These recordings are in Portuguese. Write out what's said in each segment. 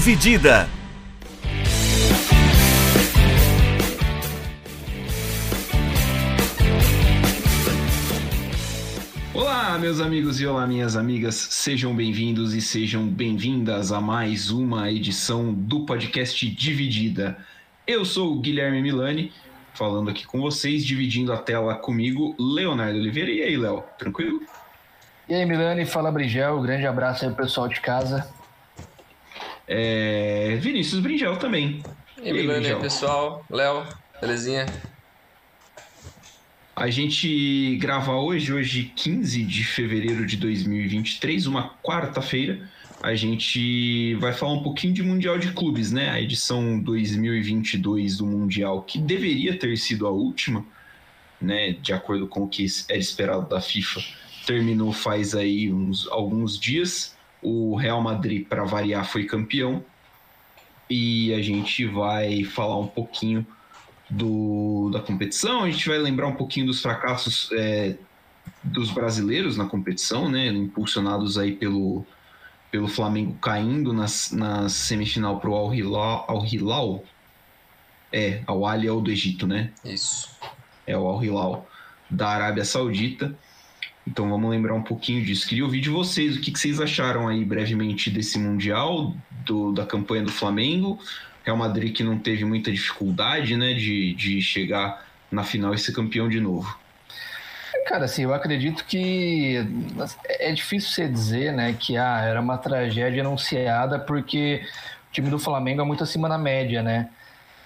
Dividida. Olá, meus amigos e olá, minhas amigas, sejam bem-vindos e sejam bem-vindas a mais uma edição do podcast Dividida. Eu sou o Guilherme Milani, falando aqui com vocês, dividindo a tela comigo, Leonardo Oliveira. E aí, Léo, tranquilo? E aí, Milani, fala Brigel, grande abraço aí pro pessoal de casa. É... Vinícius Bringel também. E aí, Milani, aí, pessoal, Léo, belezinha? A gente grava hoje, hoje 15 de fevereiro de 2023, uma quarta-feira. A gente vai falar um pouquinho de Mundial de Clubes, né? A edição 2022 do Mundial, que deveria ter sido a última, né? De acordo com o que era esperado da FIFA, terminou faz aí uns, alguns dias. O Real Madrid, para variar, foi campeão. E a gente vai falar um pouquinho do, da competição. A gente vai lembrar um pouquinho dos fracassos é, dos brasileiros na competição, né? Impulsionados aí pelo, pelo Flamengo caindo nas, na semifinal para o Al Hilal, Al Hilal. É, Al Ali é do Egito, né? Isso. É o Al Hilal da Arábia Saudita. Então vamos lembrar um pouquinho disso. Queria ouvir de vocês o que, que vocês acharam aí brevemente desse Mundial, do, da campanha do Flamengo. Real Madrid que não teve muita dificuldade né, de, de chegar na final e ser campeão de novo. Cara, assim, eu acredito que é difícil você dizer, né, que ah, era uma tragédia anunciada porque o time do Flamengo é muito acima da média, né?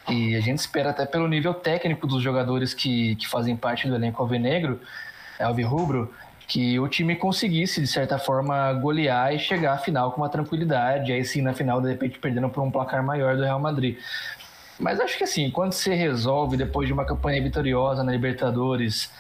E a gente espera até pelo nível técnico dos jogadores que, que fazem parte do elenco alvinegro, alvirrubro, que o time conseguisse, de certa forma, golear e chegar à final com uma tranquilidade, aí sim, na final, de repente, perdendo por um placar maior do Real Madrid. Mas acho que assim, quando você resolve, depois de uma campanha vitoriosa na Libertadores,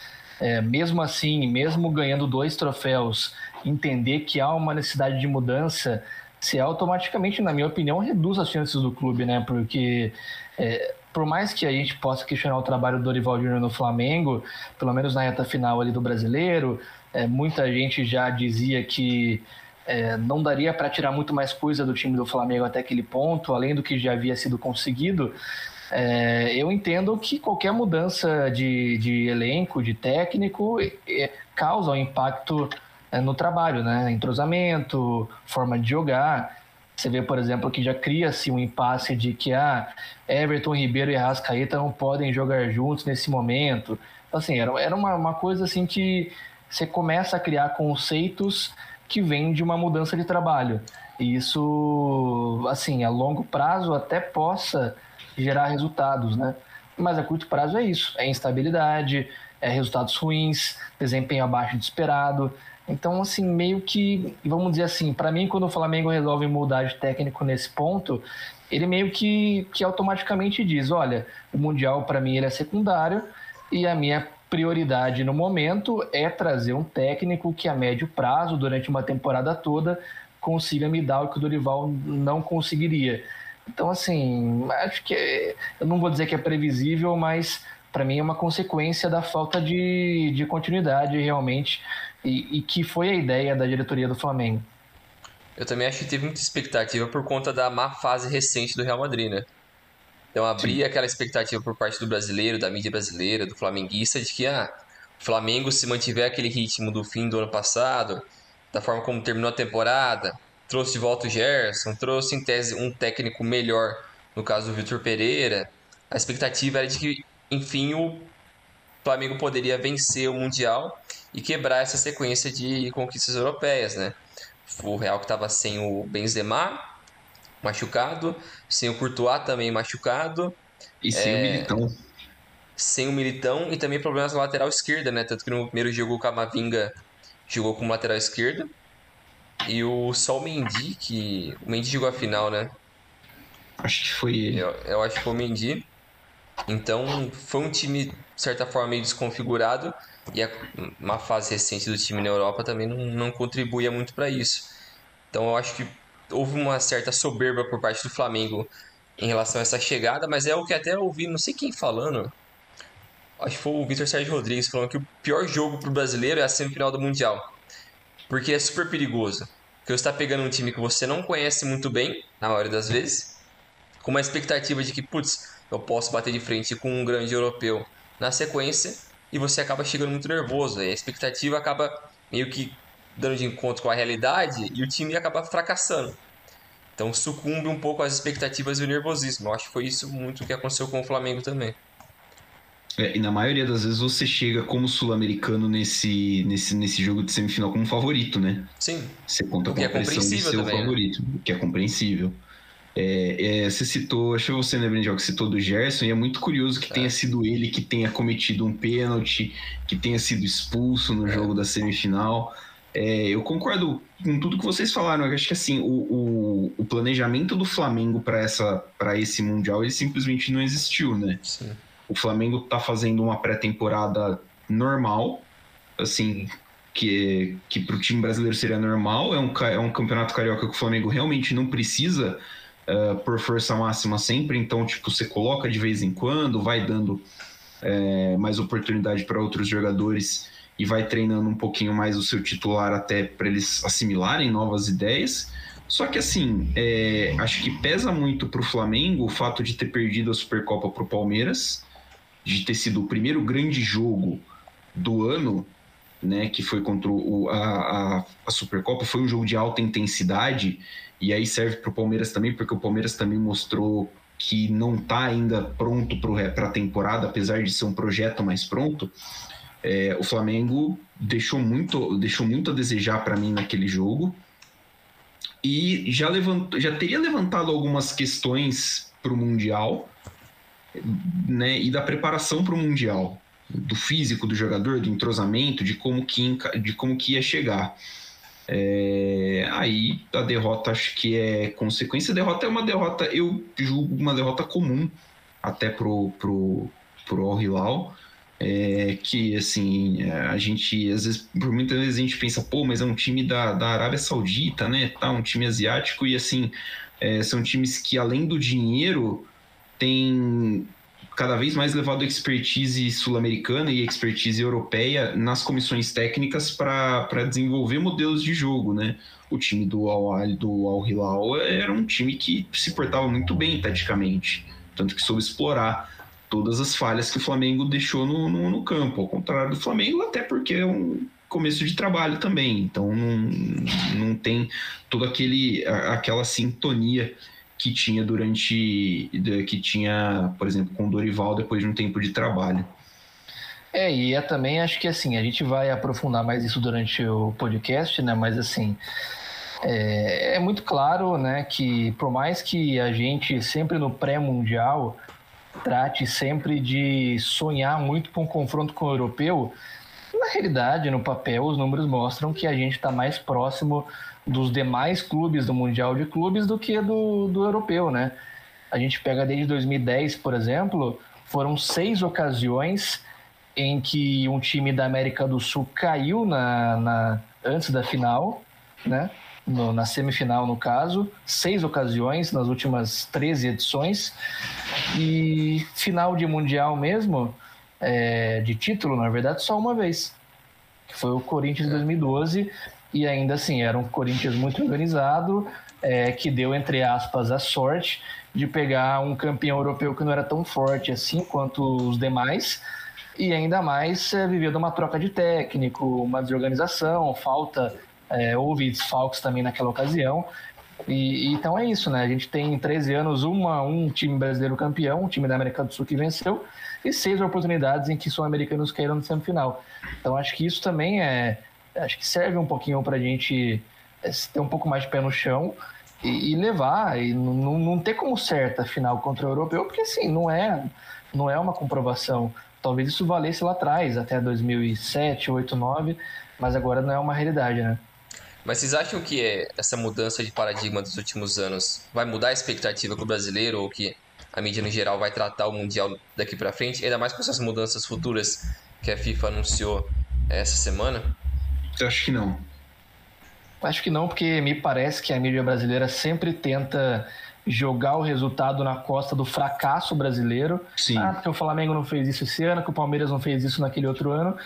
é, mesmo assim, mesmo ganhando dois troféus, entender que há uma necessidade de mudança, se automaticamente, na minha opinião, reduz as chances do clube, né? Porque é, por mais que a gente possa questionar o trabalho do Dorival Júnior no Flamengo, pelo menos na reta final ali do brasileiro, é, muita gente já dizia que é, não daria para tirar muito mais coisa do time do Flamengo até aquele ponto, além do que já havia sido conseguido. É, eu entendo que qualquer mudança de, de elenco, de técnico, é, causa um impacto é, no trabalho, né? Entrosamento, forma de jogar. Você vê, por exemplo, que já cria-se um impasse de que ah, Everton Ribeiro e Arrascaeta não podem jogar juntos nesse momento. Então, assim, era, era uma, uma coisa assim que você começa a criar conceitos que vêm de uma mudança de trabalho. E isso, assim, a longo prazo até possa gerar resultados, né? Mas a curto prazo é isso, é instabilidade, é resultados ruins, desempenho abaixo do esperado. Então, assim, meio que, vamos dizer assim, para mim, quando o Flamengo resolve mudar de técnico nesse ponto, ele meio que, que automaticamente diz, olha, o Mundial para mim ele é secundário e a minha prioridade no momento é trazer um técnico que a médio prazo, durante uma temporada toda, consiga me dar o que o Dorival não conseguiria. Então, assim, acho que eu não vou dizer que é previsível, mas para mim é uma consequência da falta de, de continuidade realmente e, e, que foi a ideia da diretoria do Flamengo. Eu também acho que teve muita expectativa por conta da má fase recente do Real Madrid, né? Então abria aquela expectativa por parte do brasileiro, da mídia brasileira, do flamenguista, de que ah, o Flamengo se mantiver aquele ritmo do fim do ano passado, da forma como terminou a temporada, trouxe de volta o Gerson, trouxe em tese um técnico melhor, no caso do Vitor Pereira. A expectativa era de que, enfim, o Flamengo poderia vencer o Mundial e quebrar essa sequência de conquistas europeias, né? O Real que estava sem o Benzema, machucado, sem o Courtois também machucado. E sem é... o Militão. Sem o Militão e também problemas na lateral esquerda, né? Tanto que no primeiro jogo o Camavinga jogou como lateral esquerda. E o só o Mendy, que. O Mendy jogou a final, né? Acho que foi ele. Eu, eu acho que foi o Mendy. Então foi um time, de certa forma, meio desconfigurado. E a, uma fase recente do time na Europa também não, não contribuía muito para isso. Então eu acho que houve uma certa soberba por parte do Flamengo em relação a essa chegada, mas é o que até ouvi, não sei quem falando, acho que foi o Vitor Sérgio Rodrigues falando que o pior jogo pro brasileiro é a semifinal do Mundial. Porque é super perigoso. que você está pegando um time que você não conhece muito bem, na maioria das vezes, com uma expectativa de que, putz, eu posso bater de frente com um grande europeu na sequência, e você acaba chegando muito nervoso. E a expectativa acaba meio que dando de encontro com a realidade e o time acaba fracassando. Então sucumbe um pouco às expectativas e o nervosismo. Eu acho que foi isso muito que aconteceu com o Flamengo também. É, e na maioria das vezes você chega como sul-americano nesse, nesse, nesse jogo de semifinal como favorito, né? Sim. Você conta com a é pressão de ser também, o né? favorito, né? o que é compreensível. É, é, você citou, acho que você, né, Brindel, que citou do Gerson, e é muito curioso que é. tenha sido ele que tenha cometido um pênalti, que tenha sido expulso no é. jogo da semifinal. É, eu concordo com tudo que vocês falaram. Eu acho que assim, o, o, o planejamento do Flamengo para esse Mundial ele simplesmente não existiu, né? Sim. O Flamengo está fazendo uma pré-temporada normal, assim, que, que para o time brasileiro seria normal. É um, é um campeonato carioca que o Flamengo realmente não precisa uh, por força máxima sempre, então, tipo, você coloca de vez em quando, vai dando é, mais oportunidade para outros jogadores e vai treinando um pouquinho mais o seu titular até para eles assimilarem novas ideias. Só que assim, é, acho que pesa muito para o Flamengo o fato de ter perdido a Supercopa para o Palmeiras, de ter sido o primeiro grande jogo do ano, né, que foi contra o, a, a, a Supercopa, foi um jogo de alta intensidade e aí serve para o Palmeiras também, porque o Palmeiras também mostrou que não está ainda pronto para a temporada, apesar de ser um projeto mais pronto. É, o Flamengo deixou muito, deixou muito a desejar para mim naquele jogo e já, levantou, já teria levantado algumas questões para o Mundial né, e da preparação para o Mundial, do físico do jogador, do entrosamento, de como que, de como que ia chegar. É, aí a derrota acho que é consequência. A derrota é uma derrota, eu julgo uma derrota comum até pro, pro, pro Al Hilal. É, que assim, a gente às vezes, por muitas vezes a gente pensa, pô, mas é um time da, da Arábia Saudita, né? Tá, um time asiático, e assim, é, são times que além do dinheiro tem cada vez mais levado expertise sul-americana e expertise europeia nas comissões técnicas para desenvolver modelos de jogo, né? O time do Al do Al Hilal era um time que se portava muito bem taticamente, tanto que soube explorar todas as falhas que o Flamengo deixou no, no, no campo, ao contrário do Flamengo, até porque é um começo de trabalho também, então não, não tem toda aquele aquela sintonia que tinha durante que tinha, por exemplo, com o Dorival depois de um tempo de trabalho. É, e é também acho que assim, a gente vai aprofundar mais isso durante o podcast, né? Mas assim, é, é muito claro, né, que por mais que a gente sempre no pré-mundial trate sempre de sonhar muito com um confronto com o europeu, na realidade, no papel, os números mostram que a gente está mais próximo dos demais clubes do Mundial de Clubes do que do, do europeu, né? A gente pega desde 2010, por exemplo, foram seis ocasiões em que um time da América do Sul caiu na, na antes da final, né? No, na semifinal, no caso, seis ocasiões nas últimas 13 edições. E final de Mundial mesmo, é, de título, na verdade, só uma vez. Que foi o Corinthians em 2012, e ainda assim era um Corinthians muito organizado, é, que deu, entre aspas, a sorte de pegar um campeão europeu que não era tão forte assim quanto os demais, e ainda mais é, uma troca de técnico, uma desorganização, falta, é, houve desfalques também naquela ocasião. E, e, então é isso, né? A gente tem em 13 anos uma, um time brasileiro campeão, um time da América do Sul que venceu, e seis oportunidades em que sul-americanos caíram no semifinal. Então acho que isso também é, acho que serve um pouquinho para a gente é, ter um pouco mais de pé no chão e, e levar, e não, ter como certa final contra o europeu, porque assim, não é, não é uma comprovação. Talvez isso valesse lá atrás, até 2007, 8, 9, mas agora não é uma realidade, né? Mas vocês acham que é essa mudança de paradigma dos últimos anos vai mudar a expectativa com o brasileiro ou que a mídia no geral vai tratar o Mundial daqui para frente, ainda mais com essas mudanças futuras que a FIFA anunciou essa semana? Eu acho que não. Acho que não, porque me parece que a mídia brasileira sempre tenta jogar o resultado na costa do fracasso brasileiro. Sim. Ah, porque o Flamengo não fez isso esse ano, que o Palmeiras não fez isso naquele outro ano,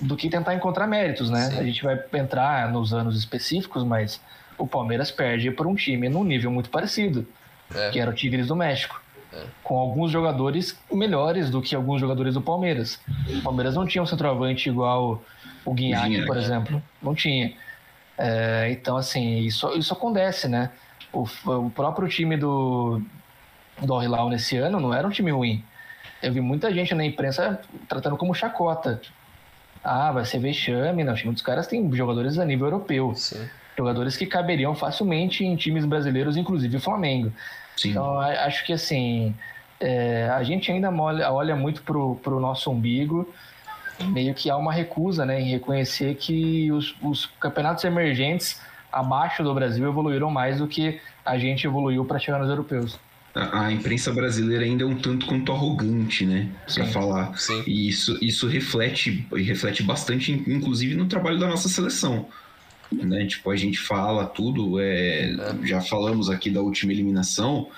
do que tentar encontrar méritos, né? Sim. A gente vai entrar nos anos específicos, mas o Palmeiras perde por um time num nível muito parecido, é. que era o Tigres do México. É. Com alguns jogadores melhores do que alguns jogadores do Palmeiras. O Palmeiras não tinha um centroavante igual o Guinhaque, por exemplo. Não tinha. É, então, assim, isso, isso acontece, né? O, o próprio time do, do nesse ano não era um time ruim. Eu vi muita gente na imprensa tratando como chacota. Ah, vai ser vexame. Não, o time dos caras tem jogadores a nível europeu. Sim. Jogadores que caberiam facilmente em times brasileiros, inclusive o Flamengo. Sim. Então, acho que assim, é, a gente ainda olha, olha muito pro, pro nosso umbigo. Meio que há uma recusa né, em reconhecer que os, os campeonatos emergentes abaixo do Brasil evoluíram mais do que a gente evoluiu para chegar nos europeus a, imprensa brasileira ainda é um tanto quanto arrogante, né? Para falar. Sim. E isso, isso reflete, reflete bastante, inclusive, no trabalho da nossa seleção. Né? Tipo, a gente fala tudo, é, já falamos aqui da última eliminação,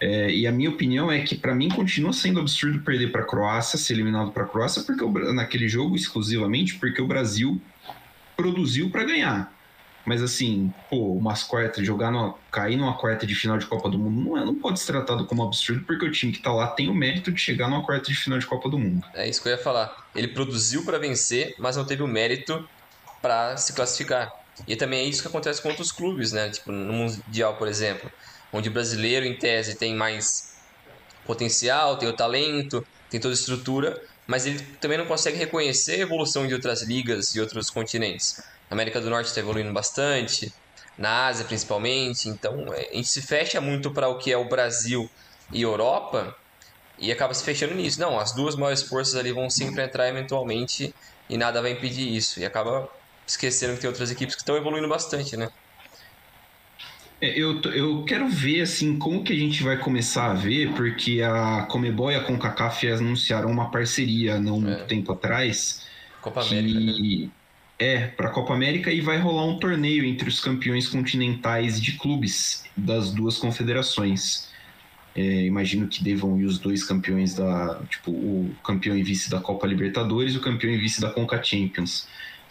é, e a minha opinião é que para mim continua sendo absurdo perder para a Croácia, ser eliminado para a Croácia, porque naquele jogo exclusivamente porque o Brasil produziu para ganhar. Mas assim, pô, umas quartas, jogar cair numa quarta de final de Copa do Mundo não, é, não pode ser tratado como absurdo, porque o time que tá lá tem o mérito de chegar numa quarta de final de Copa do Mundo. É isso que eu ia falar. Ele produziu para vencer, mas não teve o mérito para se classificar. E também é isso que acontece com outros clubes, né? Tipo, no Mundial, por exemplo, onde o brasileiro, em tese, tem mais potencial, tem o talento, tem toda a estrutura, mas ele também não consegue reconhecer a evolução de outras ligas e outros continentes. Na América do Norte está evoluindo bastante, na Ásia principalmente. Então é, a gente se fecha muito para o que é o Brasil e Europa e acaba se fechando nisso. Não, as duas maiores forças ali vão sempre entrar eventualmente e nada vai impedir isso. E acaba esquecendo que tem outras equipes que estão evoluindo bastante, né? É, eu, eu quero ver assim como que a gente vai começar a ver, porque a Comebol e a CONCACAF anunciaram uma parceria não muito é. tempo atrás. Copa que, América. Né? É, para a Copa América e vai rolar um torneio entre os campeões continentais de clubes das duas confederações. É, imagino que devam ir os dois campeões da. Tipo, o campeão e vice da Copa Libertadores e o campeão e vice da Conca Champions.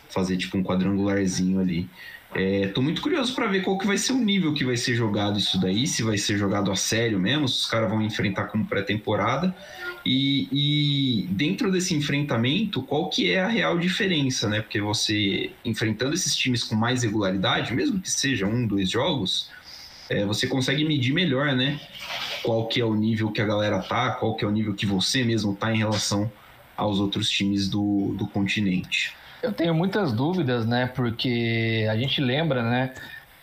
Fazer tipo um quadrangularzinho ali. É, tô muito curioso para ver qual que vai ser o nível que vai ser jogado isso daí, se vai ser jogado a sério mesmo, se os caras vão enfrentar como pré-temporada e, e, dentro desse enfrentamento, qual que é a real diferença, né? Porque você, enfrentando esses times com mais regularidade, mesmo que seja um, dois jogos, é, você consegue medir melhor, né? Qual que é o nível que a galera tá, qual que é o nível que você mesmo tá em relação aos outros times do, do continente. Eu tenho muitas dúvidas, né? Porque a gente lembra, né?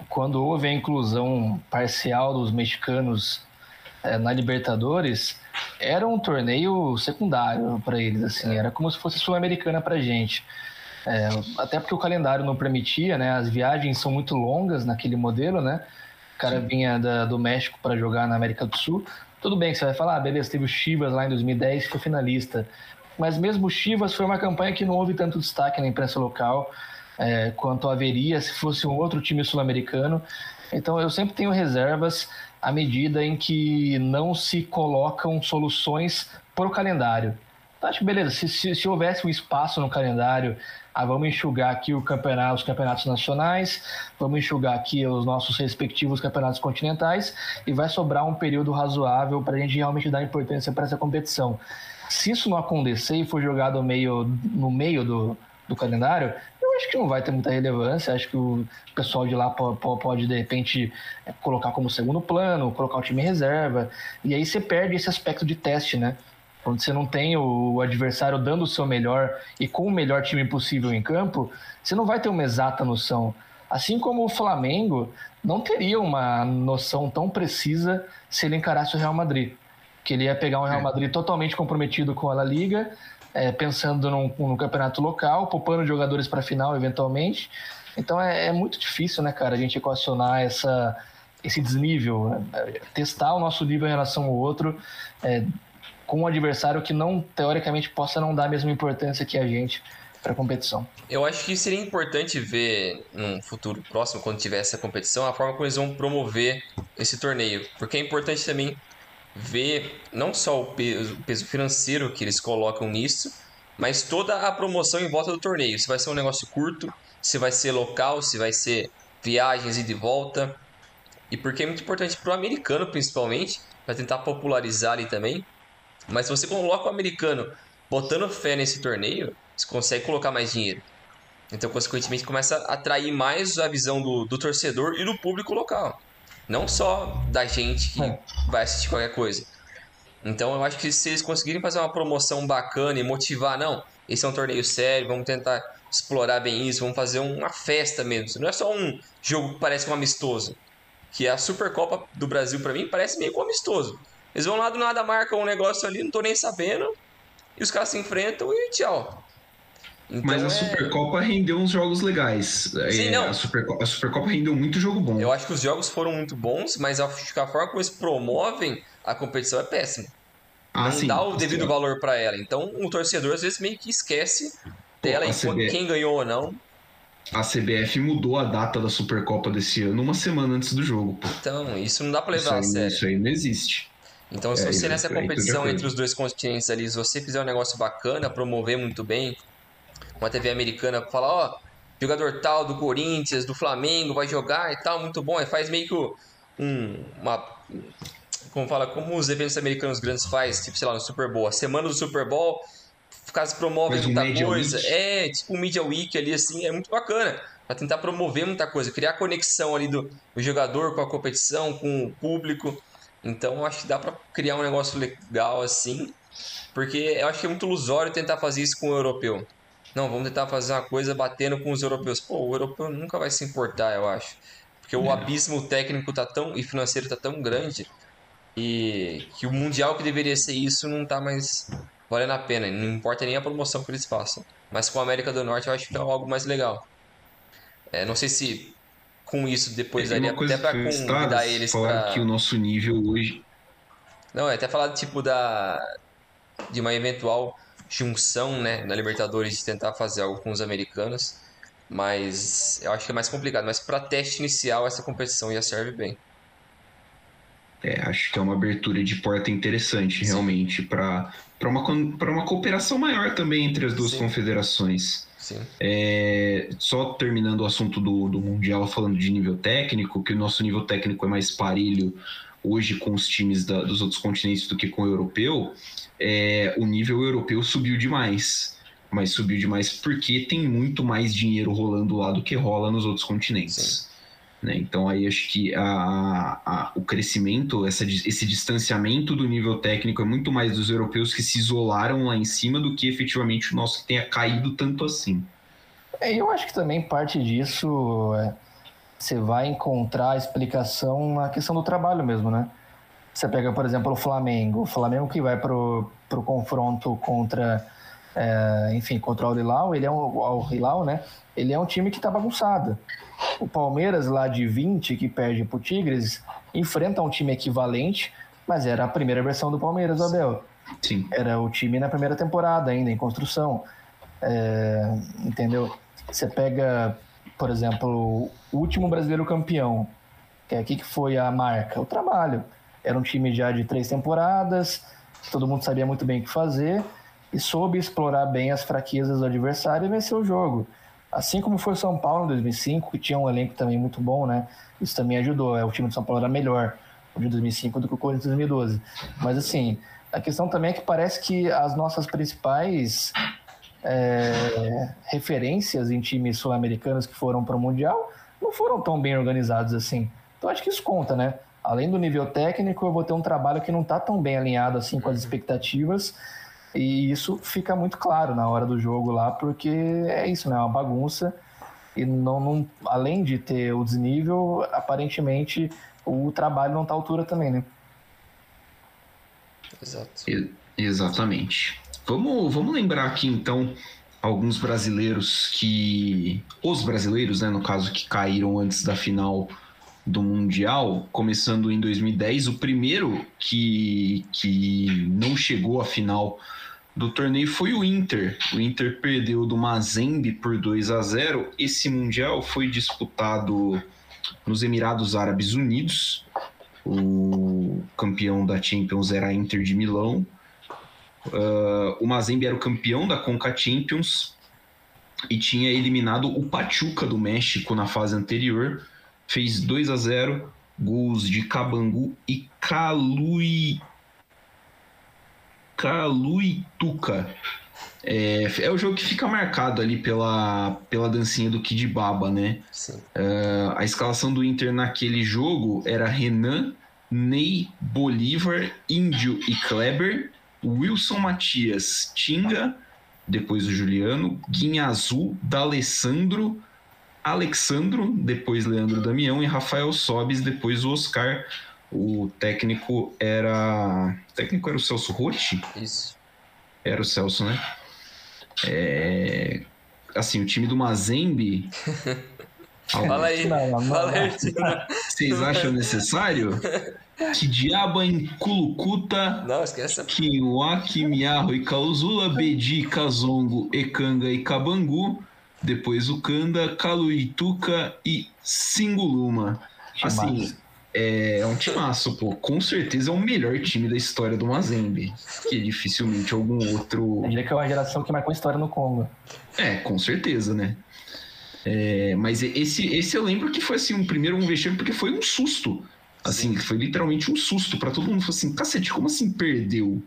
Quando houve a inclusão parcial dos mexicanos é, na Libertadores, era um torneio secundário para eles, assim, era como se fosse sul-americana para gente. É, até porque o calendário não permitia, né? As viagens são muito longas naquele modelo, né? O cara Sim. vinha da, do México para jogar na América do Sul. Tudo bem que você vai falar, ah, beleza, teve o Chivas lá em 2010 que foi finalista. Mas mesmo o Chivas foi uma campanha que não houve tanto destaque na imprensa local é, quanto haveria se fosse um outro time sul-americano. Então eu sempre tenho reservas à medida em que não se colocam soluções para o calendário. Então, acho que beleza, se, se, se, houvesse um espaço no calendário, ah, vamos enxugar aqui o campeonato, os campeonatos nacionais, vamos enxugar aqui os nossos respectivos campeonatos continentais e vai sobrar um período razoável para a gente realmente dar importância para essa competição. Se isso não acontecer e for jogado meio, no meio do, do calendário, acho que não vai ter muita relevância. Acho que o pessoal de lá pode, pode, de repente, é, colocar como segundo plano, colocar o time em reserva. E aí você perde esse aspecto de teste, né? Quando você não tem o adversário dando o seu melhor e com o melhor time possível em campo, você não vai ter uma exata noção. Assim como o Flamengo não teria uma noção tão precisa se ele encarasse o Real Madrid. Que ele ia pegar um Real é. Madrid totalmente comprometido com a La Liga é, pensando num, num, campeonato local, poupando jogadores para a final eventualmente. Então é, é, muito difícil, né, cara, a gente equacionar essa, esse desnível, né? testar o nosso nível em relação ao outro, é, com um adversário que não, teoricamente, possa não dar a mesma importância que a gente para a competição. Eu acho que seria importante ver num futuro próximo, quando tiver essa competição, a forma como eles vão promover esse torneio, porque é importante também ver não só o peso, o peso financeiro que eles colocam nisso, mas toda a promoção em volta do torneio. Se vai ser um negócio curto, se vai ser local, se vai ser viagens e de volta. E porque é muito importante para o americano, principalmente, para tentar popularizar ali também. Mas se você coloca o americano botando fé nesse torneio, você consegue colocar mais dinheiro. Então, consequentemente, começa a atrair mais a visão do, do torcedor e do público local. Não só da gente que é. vai assistir qualquer coisa. Então, eu acho que se eles conseguirem fazer uma promoção bacana e motivar, não, esse é um torneio sério, vamos tentar explorar bem isso, vamos fazer uma festa mesmo. Não é só um jogo que parece um amistoso. Que a Supercopa do Brasil, para mim, parece meio que um amistoso. Eles vão lá do nada, marcam um negócio ali, não tô nem sabendo, e os caras se enfrentam e tchau. Então, Mas a é... Supercopa rendeu uns jogos legais. Sim, é, não. A Supercopa, a Supercopa rendeu muito jogo bom. Eu acho que os jogos foram muito bons, mas a, forma como eles promovem a competição é péssima. Ah, não sim, dá o devido sim. valor para ela. Então o torcedor às vezes meio que esquece dela enquanto CBF... quem ganhou ou não. A CBF mudou a data da Supercopa desse ano uma semana antes do jogo. Pô. Então, isso não dá pra levar isso a sério. Isso aí não existe. Então, se é, você nessa competição entre os dois continentes ali, se você fizer um negócio bacana, promover muito bem, uma TV americana fala, ó, jogador tal do Corinthians, do Flamengo, vai jogar e tal, muito bom. Aí faz meio que um, uma. Como fala, como os eventos americanos grandes faz, tipo, sei lá, no Super Bowl, a semana do Super Bowl, os caras promovem muita coisa. Week. É, tipo um Media Week ali, assim, é muito bacana. Pra tentar promover muita coisa, criar conexão ali do, do jogador com a competição, com o público. Então acho que dá para criar um negócio legal assim, porque eu acho que é muito ilusório tentar fazer isso com o europeu. Não, vamos tentar fazer uma coisa batendo com os europeus. Pô, o europeu nunca vai se importar, eu acho. Porque o é. abismo técnico tá tão, e financeiro tá tão grande e que o mundial que deveria ser isso não tá mais valendo a pena. Não importa nem a promoção que eles façam. Mas com a América do Norte eu acho que é algo mais legal. É, não sei se com isso depois é, daria até pra convidar eles pra... que o nosso nível hoje... Não, é até falar tipo da... de uma eventual junção né, na Libertadores de tentar fazer algo com os americanos, mas eu acho que é mais complicado. Mas para teste inicial, essa competição já serve bem. É, acho que é uma abertura de porta interessante, Sim. realmente, para uma, uma cooperação maior também entre as duas Sim. confederações. Sim. É, só terminando o assunto do, do Mundial, falando de nível técnico, que o nosso nível técnico é mais parelho hoje com os times da, dos outros continentes do que com o europeu, é, o nível europeu subiu demais. Mas subiu demais porque tem muito mais dinheiro rolando lá do que rola nos outros continentes. Né? Então aí acho que a, a, o crescimento, essa, esse distanciamento do nível técnico é muito mais dos europeus que se isolaram lá em cima do que efetivamente o nosso que tenha caído tanto assim. É, eu acho que também parte disso é, você vai encontrar a explicação na questão do trabalho mesmo, né? Você pega, por exemplo, o Flamengo. O Flamengo que vai pro, pro confronto contra, é, enfim, contra o Hilal, ele é um, o Hilal, né? Ele é um time que tá bagunçado. O Palmeiras, lá de 20, que perde pro Tigres, enfrenta um time equivalente, mas era a primeira versão do Palmeiras, Abel. Sim. Era o time na primeira temporada ainda, em construção. É, entendeu? Você pega, por exemplo, o último brasileiro campeão. Que é aqui que foi a marca? O trabalho. Era um time já de três temporadas, todo mundo sabia muito bem o que fazer e soube explorar bem as fraquezas do adversário e vencer o jogo. Assim como foi o São Paulo em 2005, que tinha um elenco também muito bom, né? Isso também ajudou. É, o time de São Paulo era melhor de 2005 do que o Corinthians de 2012. Mas assim, a questão também é que parece que as nossas principais é, referências em times sul-americanos que foram para o Mundial não foram tão bem organizados assim. Então acho que isso conta, né? além do nível técnico, eu vou ter um trabalho que não está tão bem alinhado assim com as expectativas. E isso fica muito claro na hora do jogo lá, porque é isso, né? É uma bagunça. E não, não, além de ter o desnível, aparentemente o trabalho não está à altura também, né? Exato. exatamente. Vamos, vamos lembrar aqui então alguns brasileiros que. Os brasileiros, né, no caso, que caíram antes da final do Mundial, começando em 2010. O primeiro que, que não chegou à final do torneio foi o Inter. O Inter perdeu do Mazembe por 2 a 0. Esse Mundial foi disputado nos Emirados Árabes Unidos. O campeão da Champions era a Inter de Milão. Uh, o Mazembe era o campeão da Conca Champions e tinha eliminado o Pachuca do México na fase anterior fez 2 a 0 gols de Cabangu e Calui Caluituca. É, é o jogo que fica marcado ali pela, pela dancinha do Kid Baba, né? Uh, a escalação do Inter naquele jogo era Renan, Ney, Bolívar, Índio e Kleber, Wilson Matias, Tinga, depois o Juliano, Guinha Azul, D'Alessandro, Alexandro, depois Leandro Damião e Rafael Sobes, depois o Oscar. O técnico era. O técnico era o Celso Rotti? Isso. Era o Celso, né? É... Assim, o time do Mazembe. fala aí, fala aí. Vocês acham necessário? Que diaba em Culucuta, Não, esquece. Kiwaki, Miarro e Cauzula, Bedi, Kazongo, Ekanga e Kabangu, depois o Kanda, Kaluituca e Singuluma. Assim, é, é um timaço, pô. Com certeza é o melhor time da história do Mazembe. Que dificilmente algum outro. Eu diria que é uma geração que marcou história no Congo. É, com certeza, né? É, mas esse, esse eu lembro que foi assim, um primeiro um vexame, porque foi um susto. Assim, Sim. foi literalmente um susto para todo mundo. Foi assim, cacete, como assim perdeu?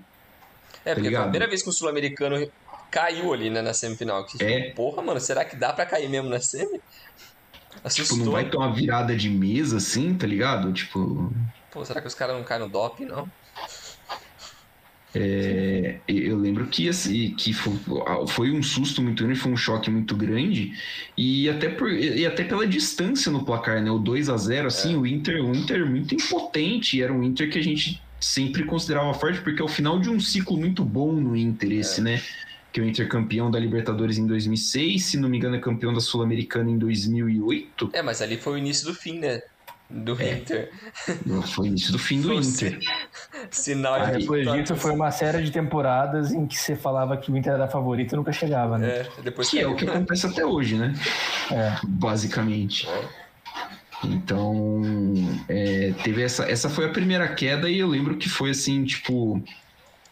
É, porque tá a primeira vez que o Sul-Americano caiu ali né, na semifinal. Que, é. Porra, mano, será que dá para cair mesmo na semi? Assustou. Tipo, não vai ter uma virada de mesa assim, tá ligado? Tipo. Pô, será que os caras não caem no doping, não? É, eu lembro que, assim, que foi, foi, um susto muito grande, foi um choque muito grande, e até, por, e até pela distância no placar, né? O 2 a 0 assim, é. o Inter, o Inter muito impotente, era um Inter que a gente sempre considerava forte, porque é o final de um ciclo muito bom no Inter, esse, é. né? que é o Inter campeão da Libertadores em 2006, se não me engano é campeão da Sul-Americana em 2008. É, mas ali foi o início do fim, né? Do é. Inter. Foi o início do fim do Inter. Sinal de Depois disso foi uma série de temporadas em que você falava que o Inter era favorito e nunca chegava, né? É, depois que é o que acontece até hoje, né? É. Basicamente. Então, é, teve essa, essa foi a primeira queda e eu lembro que foi assim, tipo,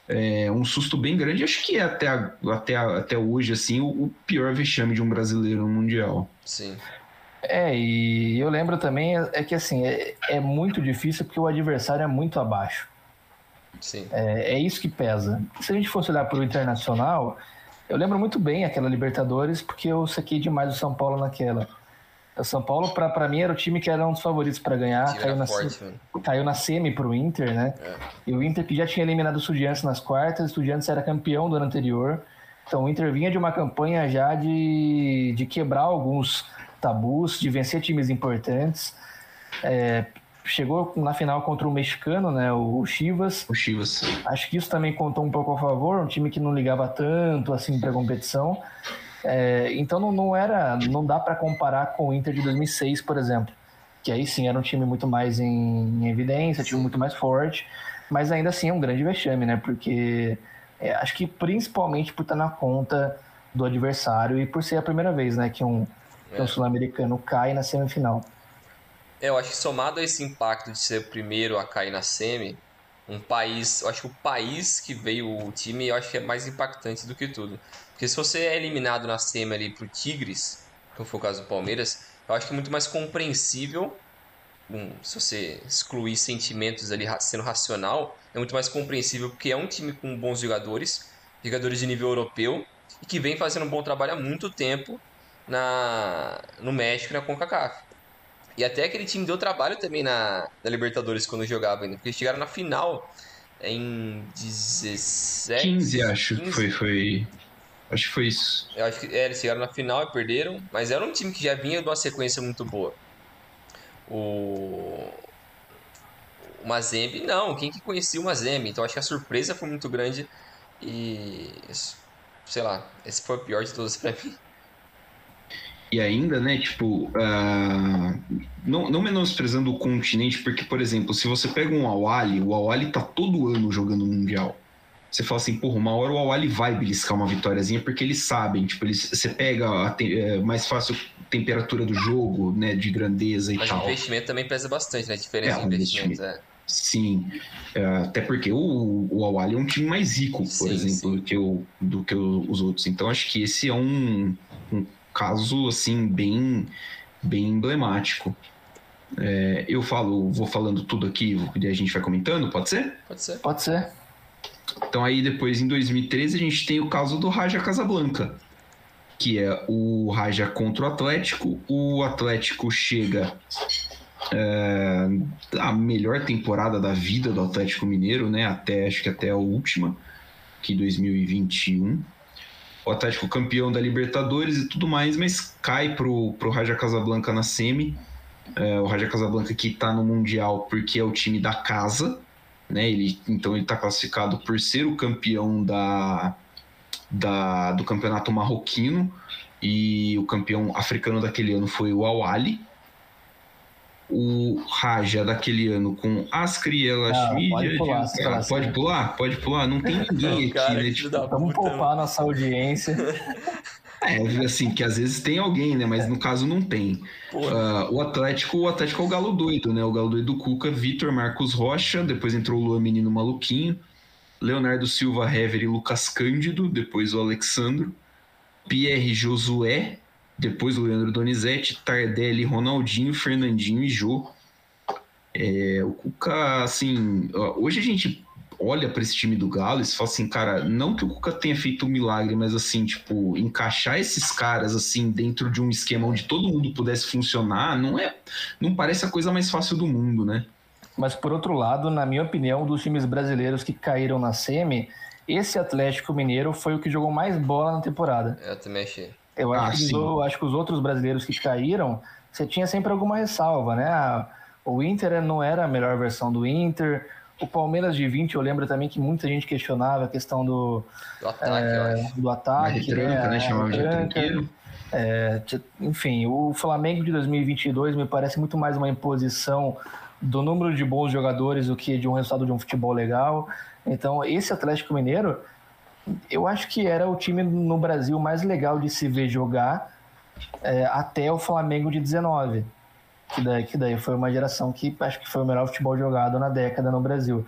é, um susto bem grande. Acho que é até, até, até hoje assim o, o, pior vexame de um brasileiro no mundial. Sim. É, e eu lembro também é, que assim é, é, muito difícil porque o adversário é muito abaixo. Sim. É, é isso que pesa. Se a gente fosse olhar para o internacional, eu lembro muito bem aquela Libertadores porque eu saquei demais o São Paulo naquela. O São Paulo, para mim, era o time que era um dos favoritos para ganhar. Caiu na, forte, caiu na semi pro Inter, né? É. E o Inter que já tinha eliminado o Estudiantes nas quartas, o Estudiantes era campeão do ano anterior. Então o Inter vinha de uma campanha já de, de quebrar alguns tabus, de vencer times importantes. É, chegou na final contra o mexicano, né? O Chivas. O Chivas. Acho que isso também contou um pouco a favor, um time que não ligava tanto assim para a competição. É, então não, não, era, não dá para comparar com o Inter de 2006, por exemplo, que aí sim era um time muito mais em, em evidência, time muito mais forte, mas ainda assim é um grande vexame, né? Porque é, acho que principalmente por estar na conta do adversário e por ser a primeira vez, né, que um, é. um sul-americano cai na semifinal. É, eu acho que somado a esse impacto de ser o primeiro a cair na semi, um país, eu acho que o país que veio o time, eu acho que é mais impactante do que tudo. Porque se você é eliminado na semi ali pro Tigres, como foi o caso do Palmeiras, eu acho que é muito mais compreensível, um, se você excluir sentimentos ali sendo racional, é muito mais compreensível porque é um time com bons jogadores, jogadores de nível europeu, e que vem fazendo um bom trabalho há muito tempo na, no México na CONCACAF. E até aquele time deu trabalho também na, na Libertadores quando jogava ainda, porque chegaram na final em 17... 15, acho 15. que foi, foi Acho que foi isso. Eu acho que é, eles chegaram na final e perderam, mas era um time que já vinha de uma sequência muito boa. O, o Mazembe, não, quem que conhecia o Mazembe? Então acho que a surpresa foi muito grande e sei lá, esse foi o pior de todos para mim. E ainda, né, tipo, uh, não, não menosprezando o continente, porque, por exemplo, se você pega um Awali, o Awali tá todo ano jogando Mundial você fala assim, porra, uma hora o Awali vai beliscar uma vitóriazinha, porque eles sabem, tipo, eles, você pega a, é, mais fácil temperatura do jogo, né, de grandeza e Mas tal. Mas o investimento também pesa bastante, né, a diferença é, de investimento, é. Sim, é, até porque o, o Awali é um time mais rico, por sim, exemplo, sim. Do, que o, do que os outros. Então acho que esse é um, um caso assim bem bem emblemático. É, eu falo, vou falando tudo aqui e a gente vai comentando, pode ser? Pode ser. Pode ser. Então aí depois em 2013 a gente tem o caso do Raja Casablanca, que é o Raja contra o Atlético. O Atlético chega é, a melhor temporada da vida do Atlético Mineiro, né? Até acho que até a última, que 2021. O Atlético campeão da Libertadores e tudo mais, mas cai pro, pro Raja Casablanca na semi. É, o Raja Casablanca que está no Mundial porque é o time da casa, né? Ele, então ele está classificado por ser o campeão da, da, do campeonato marroquino e o campeão africano daquele ano foi o Awali. O Raja daquele ano com Ascri, Elashmid. pode pular, ah, pode, pode pular? Pode pular? Não tem ninguém Cara, aqui, né? que Tipo, Vamos puta, poupar nossa audiência. é, assim, que às vezes tem alguém, né? Mas no caso não tem. Ah, o Atlético, o Atlético é o galo doido, né? O galo doido do Cuca, Vitor Marcos Rocha, depois entrou o Luan Menino Maluquinho, Leonardo Silva Hever e Lucas Cândido, depois o Alexandro, Pierre Josué, depois o Leandro Donizete, Tardelli, Ronaldinho, Fernandinho e Jô. É, o Cuca, assim, hoje a gente olha para esse time do Galo e se fala assim, cara, não que o Cuca tenha feito um milagre, mas assim, tipo, encaixar esses caras assim dentro de um esquema onde todo mundo pudesse funcionar, não é, não parece a coisa mais fácil do mundo, né? Mas por outro lado, na minha opinião, dos times brasileiros que caíram na semi, esse Atlético Mineiro foi o que jogou mais bola na temporada. Eu também achei. Eu Ah, acho, que, sim. os, acho que os outros brasileiros que caíram, você tinha sempre alguma ressalva, né? Ah, O Inter não era a melhor versão do Inter. O Palmeiras de 20, eu lembro também que muita gente questionava a questão do, Do ataque, acho. do ataque. retranca, né? A Chamava de. É, enfim, o Flamengo de 2022 me parece muito mais uma imposição do número de bons jogadores do que de um resultado de um futebol legal. Então, esse Atlético Mineiro, eu acho que era o time no Brasil mais legal de se ver jogar é, até o Flamengo de 19. Que daí, que daí foi uma geração que acho que foi o melhor futebol jogado na década no Brasil.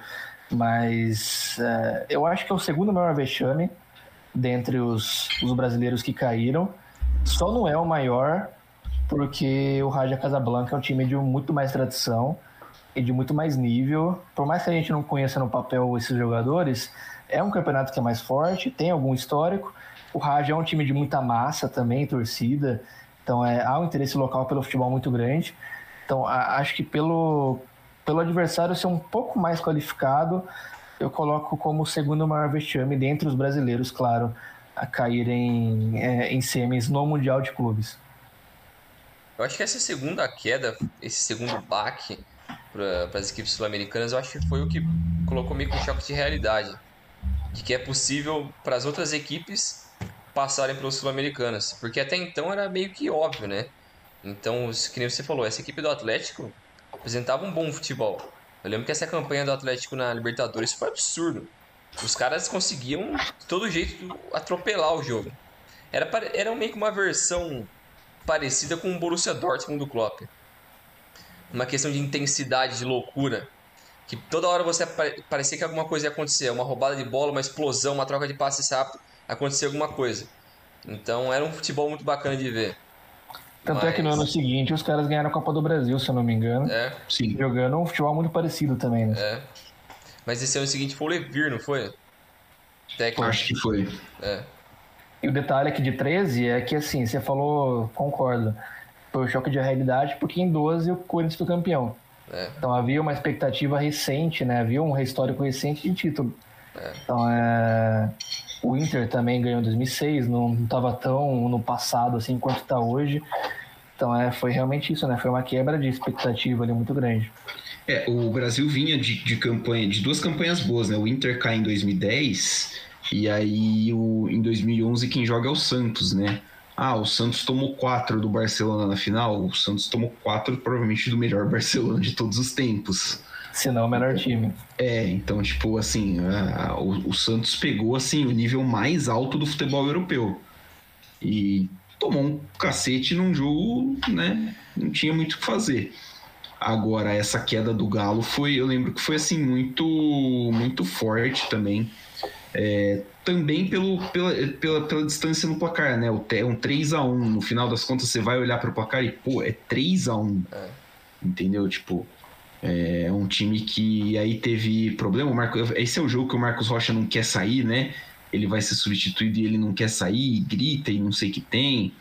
Mas é, eu acho que é o segundo maior vexame dentre os, os brasileiros que caíram. Só não é o maior porque o Raja Casablanca é um time de muito mais tradição e de muito mais nível. Por mais que a gente não conheça no papel esses jogadores, é um campeonato que é mais forte, tem algum histórico. O Raja é um time de muita massa também, torcida. Então é, há um interesse local pelo futebol muito grande. Então a- acho que pelo, pelo adversário ser um pouco mais qualificado, eu coloco como o segundo maior vexame dentre os brasileiros, claro, a caírem é, em semis no Mundial de Clubes. Eu acho que essa segunda queda, esse segundo baque para as equipes sul-americanas, eu acho que foi o que colocou meio um choque de realidade. De que é possível para as outras equipes passarem pelos sul-americanas. Porque até então era meio que óbvio, né? Então, que nem você falou, essa equipe do Atlético apresentava um bom futebol. Eu lembro que essa campanha do Atlético na Libertadores foi absurdo. Os caras conseguiam, de todo jeito, atropelar o jogo. Era, era meio que uma versão parecida com o Borussia Dortmund do Klopp. Uma questão de intensidade, de loucura. Que toda hora você parecia que alguma coisa ia acontecer. Uma roubada de bola, uma explosão, uma troca de passes rápido. Acontecia alguma coisa. Então era um futebol muito bacana de ver. Tanto é que no Mas- ano seguinte os caras ganharam a Copa do Brasil, se eu não me engano. É, Sim. Jogando um futebol muito parecido também, né? é. Mas esse ano seguinte foi o Levir, não foi? Técnico. Acho que foi. É. E o detalhe aqui de 13 é que, assim, você falou, concordo, foi o choque de realidade, porque em 12 o Corinthians foi campeão. É. Então havia uma expectativa recente, né? Havia um histórico recente de título. Então, é... o Inter também ganhou em 2006, não estava tão no passado assim quanto está hoje. Então, é, foi realmente isso, né? Foi uma quebra de expectativa ali muito grande. É, o Brasil vinha de, de campanha, de duas campanhas boas, né? O Inter cai em 2010 e aí o, em 2011 quem joga é o Santos, né? Ah, o Santos tomou quatro do Barcelona na final. O Santos tomou quatro, provavelmente, do melhor Barcelona de todos os tempos. Se não, o melhor time. É, então, tipo, assim, a- o, o Santos pegou, assim, o nível mais alto do futebol europeu. E tomou um cacete num jogo, né? Não tinha muito o que fazer. Agora, essa queda do Galo foi, eu lembro que foi, assim, muito, muito forte também. É, também pelo, pela, pela, pela distância no placar, né? Te- um 3 a 1 No final das contas, você vai olhar para o placar e, pô, é 3 a 1 entendeu? Tipo, é um time que aí teve problema. O Marco, esse é o jogo que o Marcos Rocha não quer sair, né? Ele vai ser substituído e ele não quer sair, e grita e não sei o que tem,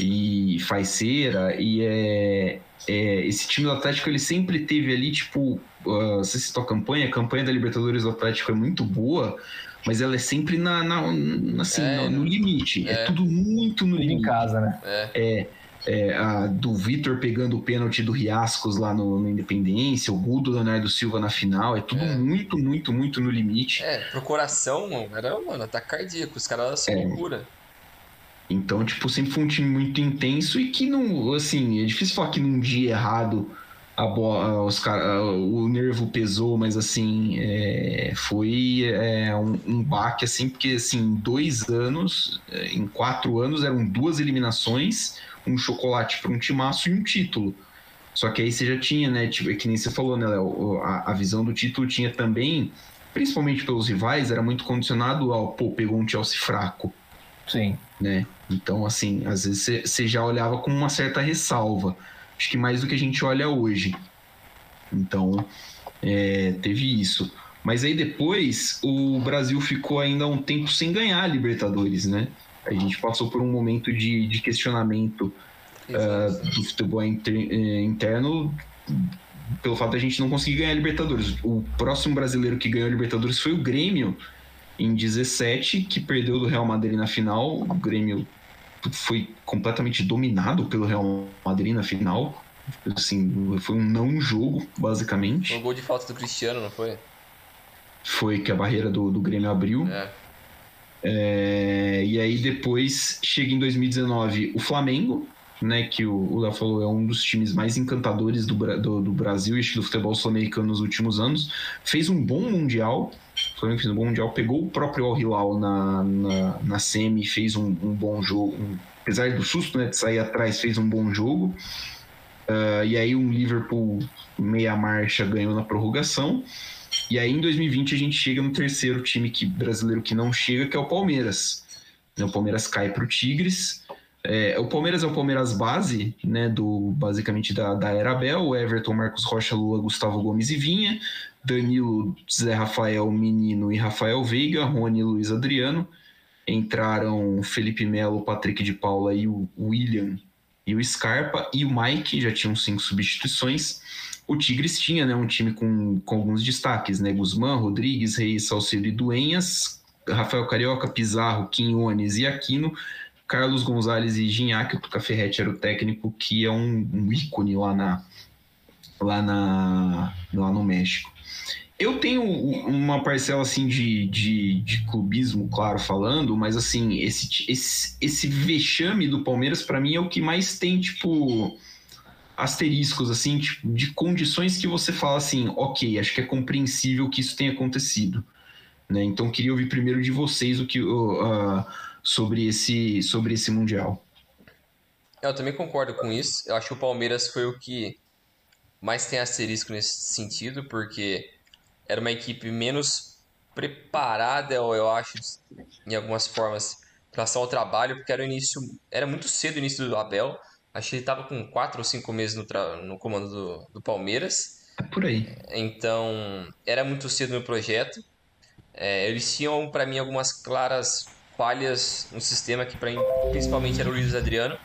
e faz cera. E é, é esse time do Atlético ele sempre teve ali, tipo, uh, você citou a campanha, a campanha da Libertadores do Atlético é muito boa, mas ela é sempre na, na assim, é, no, no, limite. É. é. tudo muito no limite. Em casa, né? É. é é, a, do Vitor pegando o pênalti do Riascos lá no, no Independência, o gol do Leonardo Silva na final, é tudo é. muito, muito, muito no limite. É, pro coração, era, mano, ataque cardíaco, os caras são é. loucura. Então, tipo, sempre foi um time muito intenso e que não, assim, é difícil falar que num dia errado a bola, os cara, o nervo pesou, mas assim, é, foi é, um, um baque, assim, porque assim, dois anos, é, em quatro anos eram duas eliminações, um chocolate para um timaço e um título. Só que aí você já tinha, né? Tipo, é que nem você falou, né, Léo? A, a, visão do título tinha também, principalmente pelos rivais, era muito condicionado ao, pô, pegou um Chelsea fraco. Sim. Né? Então, assim, às vezes você já olhava com uma certa ressalva. Acho que mais do que a gente olha hoje. Então, é, teve isso. Mas aí depois, o Brasil ficou ainda um tempo sem ganhar a Libertadores, né? A gente passou por um momento de, de questionamento uh, do futebol eh, interno pelo fato de a gente não conseguir ganhar a Libertadores. O próximo brasileiro que ganhou a Libertadores foi o Grêmio em 17, que perdeu do Real Madrid na final. O Grêmio foi completamente dominado pelo Real Madrid na final. Assim, foi um não jogo, basicamente. Foi um gol de falta do Cristiano, não foi? Foi que a barreira do, do Grêmio abriu. É. É, e aí depois chega em 2019 o Flamengo, né, que o Léo falou é um dos times mais encantadores do, do, do Brasil e do futebol sul-americano nos últimos anos. Fez um bom mundial, fez um bom mundial, pegou o próprio Al Hilal na, na, na semi, fez um, um bom jogo, um, apesar do susto né, de sair atrás, fez um bom jogo. Uh, e aí um Liverpool meia marcha ganhou na prorrogação. E aí em 2020 a gente chega no terceiro time que, brasileiro que não chega, que é o Palmeiras. O Palmeiras cai para o Tigres. É, o Palmeiras é o Palmeiras base, né, do, basicamente da, da era Bel, Everton, Marcos Rocha, Lula, Gustavo Gomes e Vinha, Danilo, Zé Rafael, Menino e Rafael Veiga, Rony Luiz Adriano. Entraram Felipe Melo, Patrick de Paula e o William e o Scarpa e o Mike, já tinham cinco substituições o Tigres tinha né, um time com, com alguns destaques, né? Guzmán, Rodrigues, Reis, Salcedo e Duenhas, Rafael Carioca, Pizarro, Quinones e Aquino, Carlos Gonzalez e Ginhaque, o Tuca Ferretti era o técnico, que é um, um ícone lá, na, lá, na, lá no México. Eu tenho uma parcela assim de, de, de clubismo, claro, falando, mas assim, esse, esse, esse vexame do Palmeiras, para mim, é o que mais tem, tipo asteriscos, assim, tipo, de condições que você fala assim, ok, acho que é compreensível que isso tenha acontecido. Né? Então, queria ouvir primeiro de vocês o que, uh, sobre, esse, sobre esse Mundial. Eu também concordo com isso. Eu acho que o Palmeiras foi o que mais tem asterisco nesse sentido, porque era uma equipe menos preparada, eu acho, em algumas formas, em relação ao trabalho, porque era o início, era muito cedo o início do Abel. Acho que ele estava com 4 ou 5 meses no, no comando do, do Palmeiras. É por aí. Então, era muito cedo no projeto. É, eles tinham, para mim, algumas claras falhas no sistema, que para mim, principalmente era o Luiz Adriano.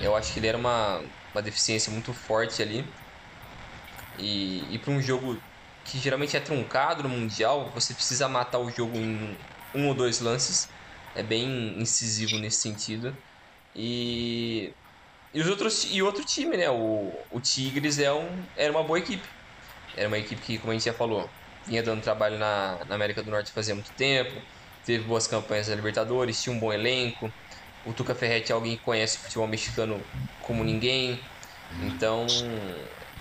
Eu acho que ele era uma, uma deficiência muito forte ali. E, e para um jogo que geralmente é truncado no Mundial, você precisa matar o jogo em um ou dois lances. É bem incisivo nesse sentido. E e, os outros, e outro time, né? O, o Tigres é um, era uma boa equipe. Era uma equipe que, como a gente já falou, vinha dando trabalho na, na América do Norte fazia muito tempo. Teve boas campanhas na Libertadores, tinha um bom elenco. O Tuca Ferretti é alguém que conhece o futebol mexicano como ninguém. Então,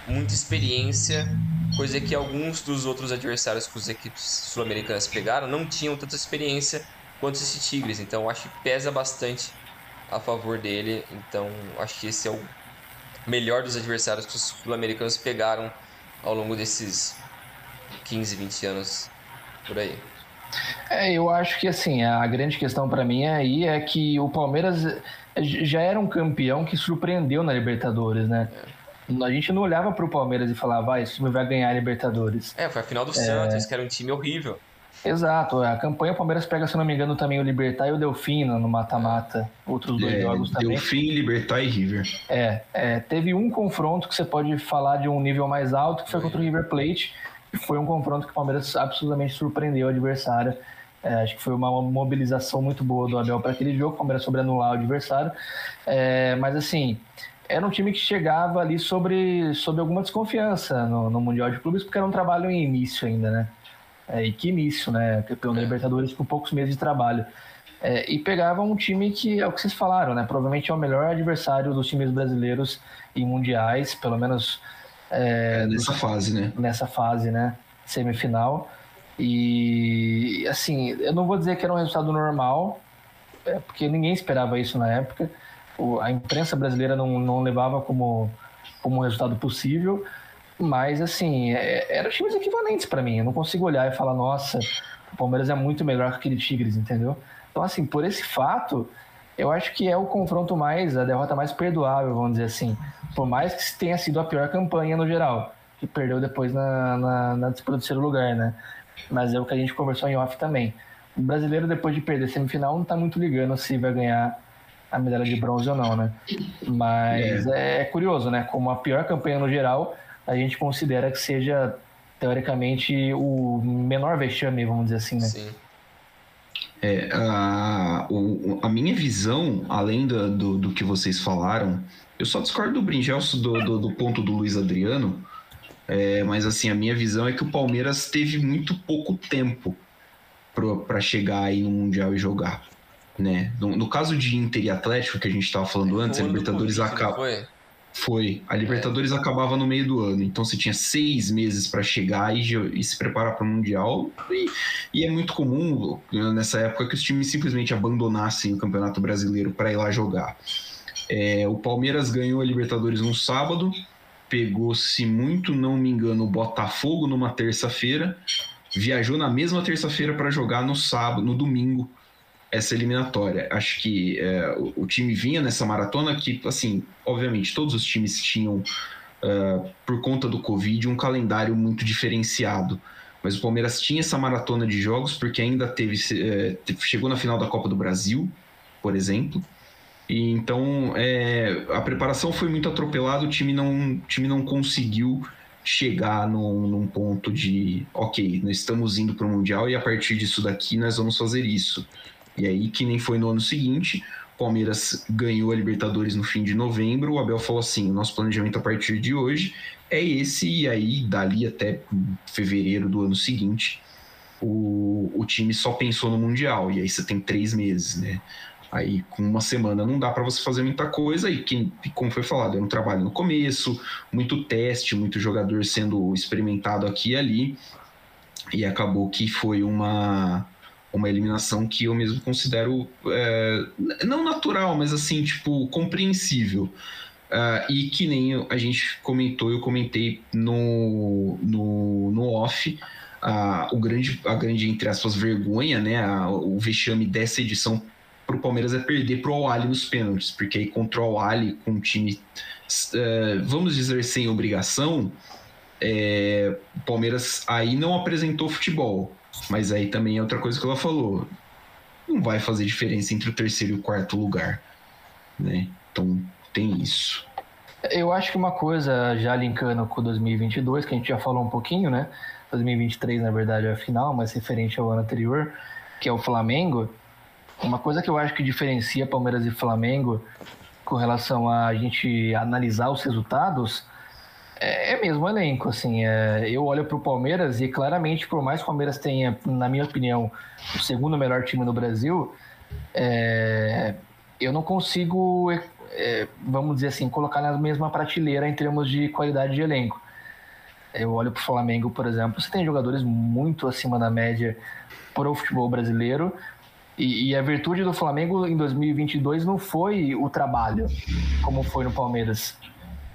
muita experiência, coisa que alguns dos outros adversários que as equipes sul-americanas pegaram não tinham tanta experiência quanto esse Tigres. Então, acho que pesa bastante a favor dele. Então, acho que esse é o melhor dos adversários que os sul-americanos pegaram ao longo desses 15, 20 anos por aí. É, eu acho que assim, a grande questão para mim aí é que o Palmeiras já era um campeão que surpreendeu na Libertadores, né? É. A gente não olhava para o Palmeiras e falava, vai, esse time vai ganhar a Libertadores. É, foi a final do Santos, que era um time horrível. Exato, a campanha o Palmeiras pega, se não me engano, também o Libertar e o Delfino no mata-mata, outros dois É, jogos também. Delfim, Libertar e River. É, é, teve um confronto que você pode falar de um nível mais alto, que foi contra o River Plate, foi um confronto que o Palmeiras absolutamente surpreendeu o adversário. É, acho que foi uma mobilização muito boa do Abel para aquele jogo, o Palmeiras sobre anular o adversário. É, mas assim, era um time que chegava ali sobre, sobre alguma desconfiança no, no Mundial de Clubes, porque era um trabalho em início ainda, né? É, e que início, né? Campeão da Libertadores com poucos meses de trabalho. É, e pegava um time que é o que vocês falaram, né? Provavelmente é o melhor adversário dos times brasileiros em mundiais, pelo menos É, nessa fase, né? nessa fase, né? Semifinal. E assim, eu não vou dizer que era um resultado normal, é, porque ninguém esperava isso na época. O- a imprensa brasileira não, não levava como, como um resultado possível, mas assim, é, eram times equivalentes para mim. Eu não consigo olhar e falar, nossa, o Palmeiras é muito melhor que aquele Tigres, entendeu? Então, assim, por esse fato, eu acho que é o confronto mais, a derrota mais perdoável, vamos dizer assim. Por mais que tenha sido a pior campanha no geral, que perdeu depois na, na, na disputa do terceiro lugar, né? Mas é o que a gente conversou em off também. O brasileiro, depois de perder semifinal, não tá muito ligando se vai ganhar a medalha de bronze ou não, né? Mas é, curioso, né? Como a pior campanha no geral, a gente considera que seja, teoricamente, o menor vexame, vamos dizer assim, né? Sim. É, a, o- a minha visão, além do, do, do que vocês falaram, eu só discordo do Bringelso do, do, do ponto do Luiz Adriano, é, mas assim, a minha visão é que o Palmeiras teve muito pouco tempo para chegar aí no Mundial e jogar. Né? No, no caso de Inter e Atlético, que a gente estava falando antes, a Libertadores acaba. Foi? A Libertadores acabava no meio do ano, então você tinha seis meses para chegar e, e se preparar para o Mundial. E, e é muito comum nessa época que os times simplesmente abandonassem o Campeonato Brasileiro para ir lá jogar. É, o Palmeiras ganhou a Libertadores no sábado, pegou, se muito não me engano, o Botafogo numa terça-feira, viajou na mesma terça-feira para jogar no sábado, no domingo, essa eliminatória. Acho que é, o, o time vinha nessa maratona que, assim, obviamente, todos os times tinham, é, por conta do Covid, um calendário muito diferenciado. Mas o Palmeiras tinha essa maratona de jogos porque ainda teve, é, chegou na final da Copa do Brasil, por exemplo. E então é, a preparação foi muito atropelada, o time não, time não conseguiu chegar num, num ponto de ok, nós estamos indo para o Mundial e a partir disso daqui nós vamos fazer isso. E aí, que nem foi no ano seguinte, Palmeiras ganhou a Libertadores no fim de novembro. O Abel falou assim: o nosso planejamento a partir de hoje é esse, e aí, dali até fevereiro do ano seguinte, o, o time só pensou no Mundial. E aí você tem três meses, né? Aí, com uma semana, não dá para você fazer muita coisa. E, quem, como foi falado, era um trabalho no começo, muito teste, muito jogador sendo experimentado aqui e ali. E acabou que foi uma, uma eliminação que eu mesmo considero é, não natural, mas assim, tipo, compreensível. Ah, e que nem a gente comentou, eu comentei no, no, no off, ah, o grande, a grande, entre aspas, vergonha, né? a- o vexame dessa edição para o Palmeiras é perder para o Ali nos pênaltis, porque aí contra o Ali, com um time, eh, vamos dizer, sem obrigação, é, o Palmeiras aí não apresentou futebol. Mas aí também é outra coisa que ela falou. Não vai fazer diferença entre o terceiro e o quarto lugar. Né? Então tem isso. Eu acho que uma coisa, já linkando com 2022, que a gente já falou um pouquinho, né? 2023, na verdade, é a final, mas referente ao ano anterior, que é o Flamengo. Uma coisa que eu acho que diferencia Palmeiras e Flamengo com relação a gente analisar os resultados é, é mesmo elenco. Assim, é, eu olho para o Palmeiras e claramente, por mais que o Palmeiras tenha, na minha opinião, o segundo melhor time no Brasil, é, eu não consigo, é, vamos dizer assim, colocar na mesma prateleira em termos de qualidade de elenco. Eu olho para o Flamengo, por exemplo, você tem jogadores muito acima da média para o futebol brasileiro. E, e a virtude do Flamengo em 2022 não foi o trabalho, como foi no Palmeiras.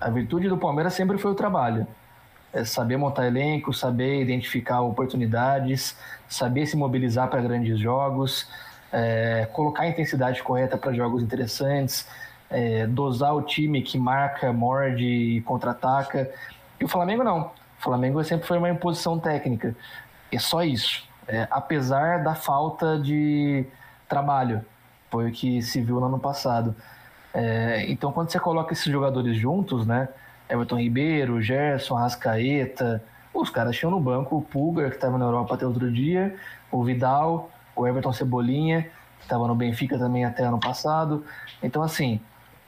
A virtude do Palmeiras sempre foi o trabalho. É saber montar elenco, saber identificar oportunidades, saber se mobilizar para grandes jogos, é, colocar a intensidade correta para jogos interessantes. é, dosar o time que marca, morde e contra-ataca. E o Flamengo não. O Flamengo sempre foi uma imposição técnica. É só isso. É, apesar da falta de trabalho. Foi o que se viu no ano passado. É, então, quando você coloca esses jogadores juntos, né? Everton Ribeiro, Gerson, Rascaeta, os caras tinham no banco o Pulgar, que estava na Europa até outro dia, o Vidal, o Everton Cebolinha, que estava no Benfica também até ano passado. Então, assim,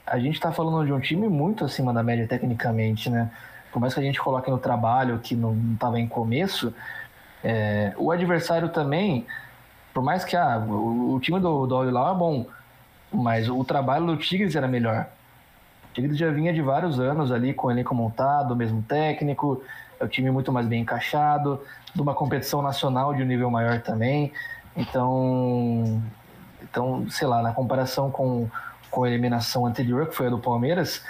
a gente está falando de um time muito acima da média tecnicamente, né? Por mais que a gente coloque no trabalho que não estava em começo, é, o adversário também, por mais que ah, o, o time do, do lá é bom, mas o trabalho do Tigres era melhor. O Tigres já vinha de vários anos ali com o elenco montado, o mesmo técnico, é o time muito mais bem encaixado, de uma competição nacional de um nível maior também. Então, então sei lá, na comparação com, com a eliminação anterior, que foi a do Palmeiras,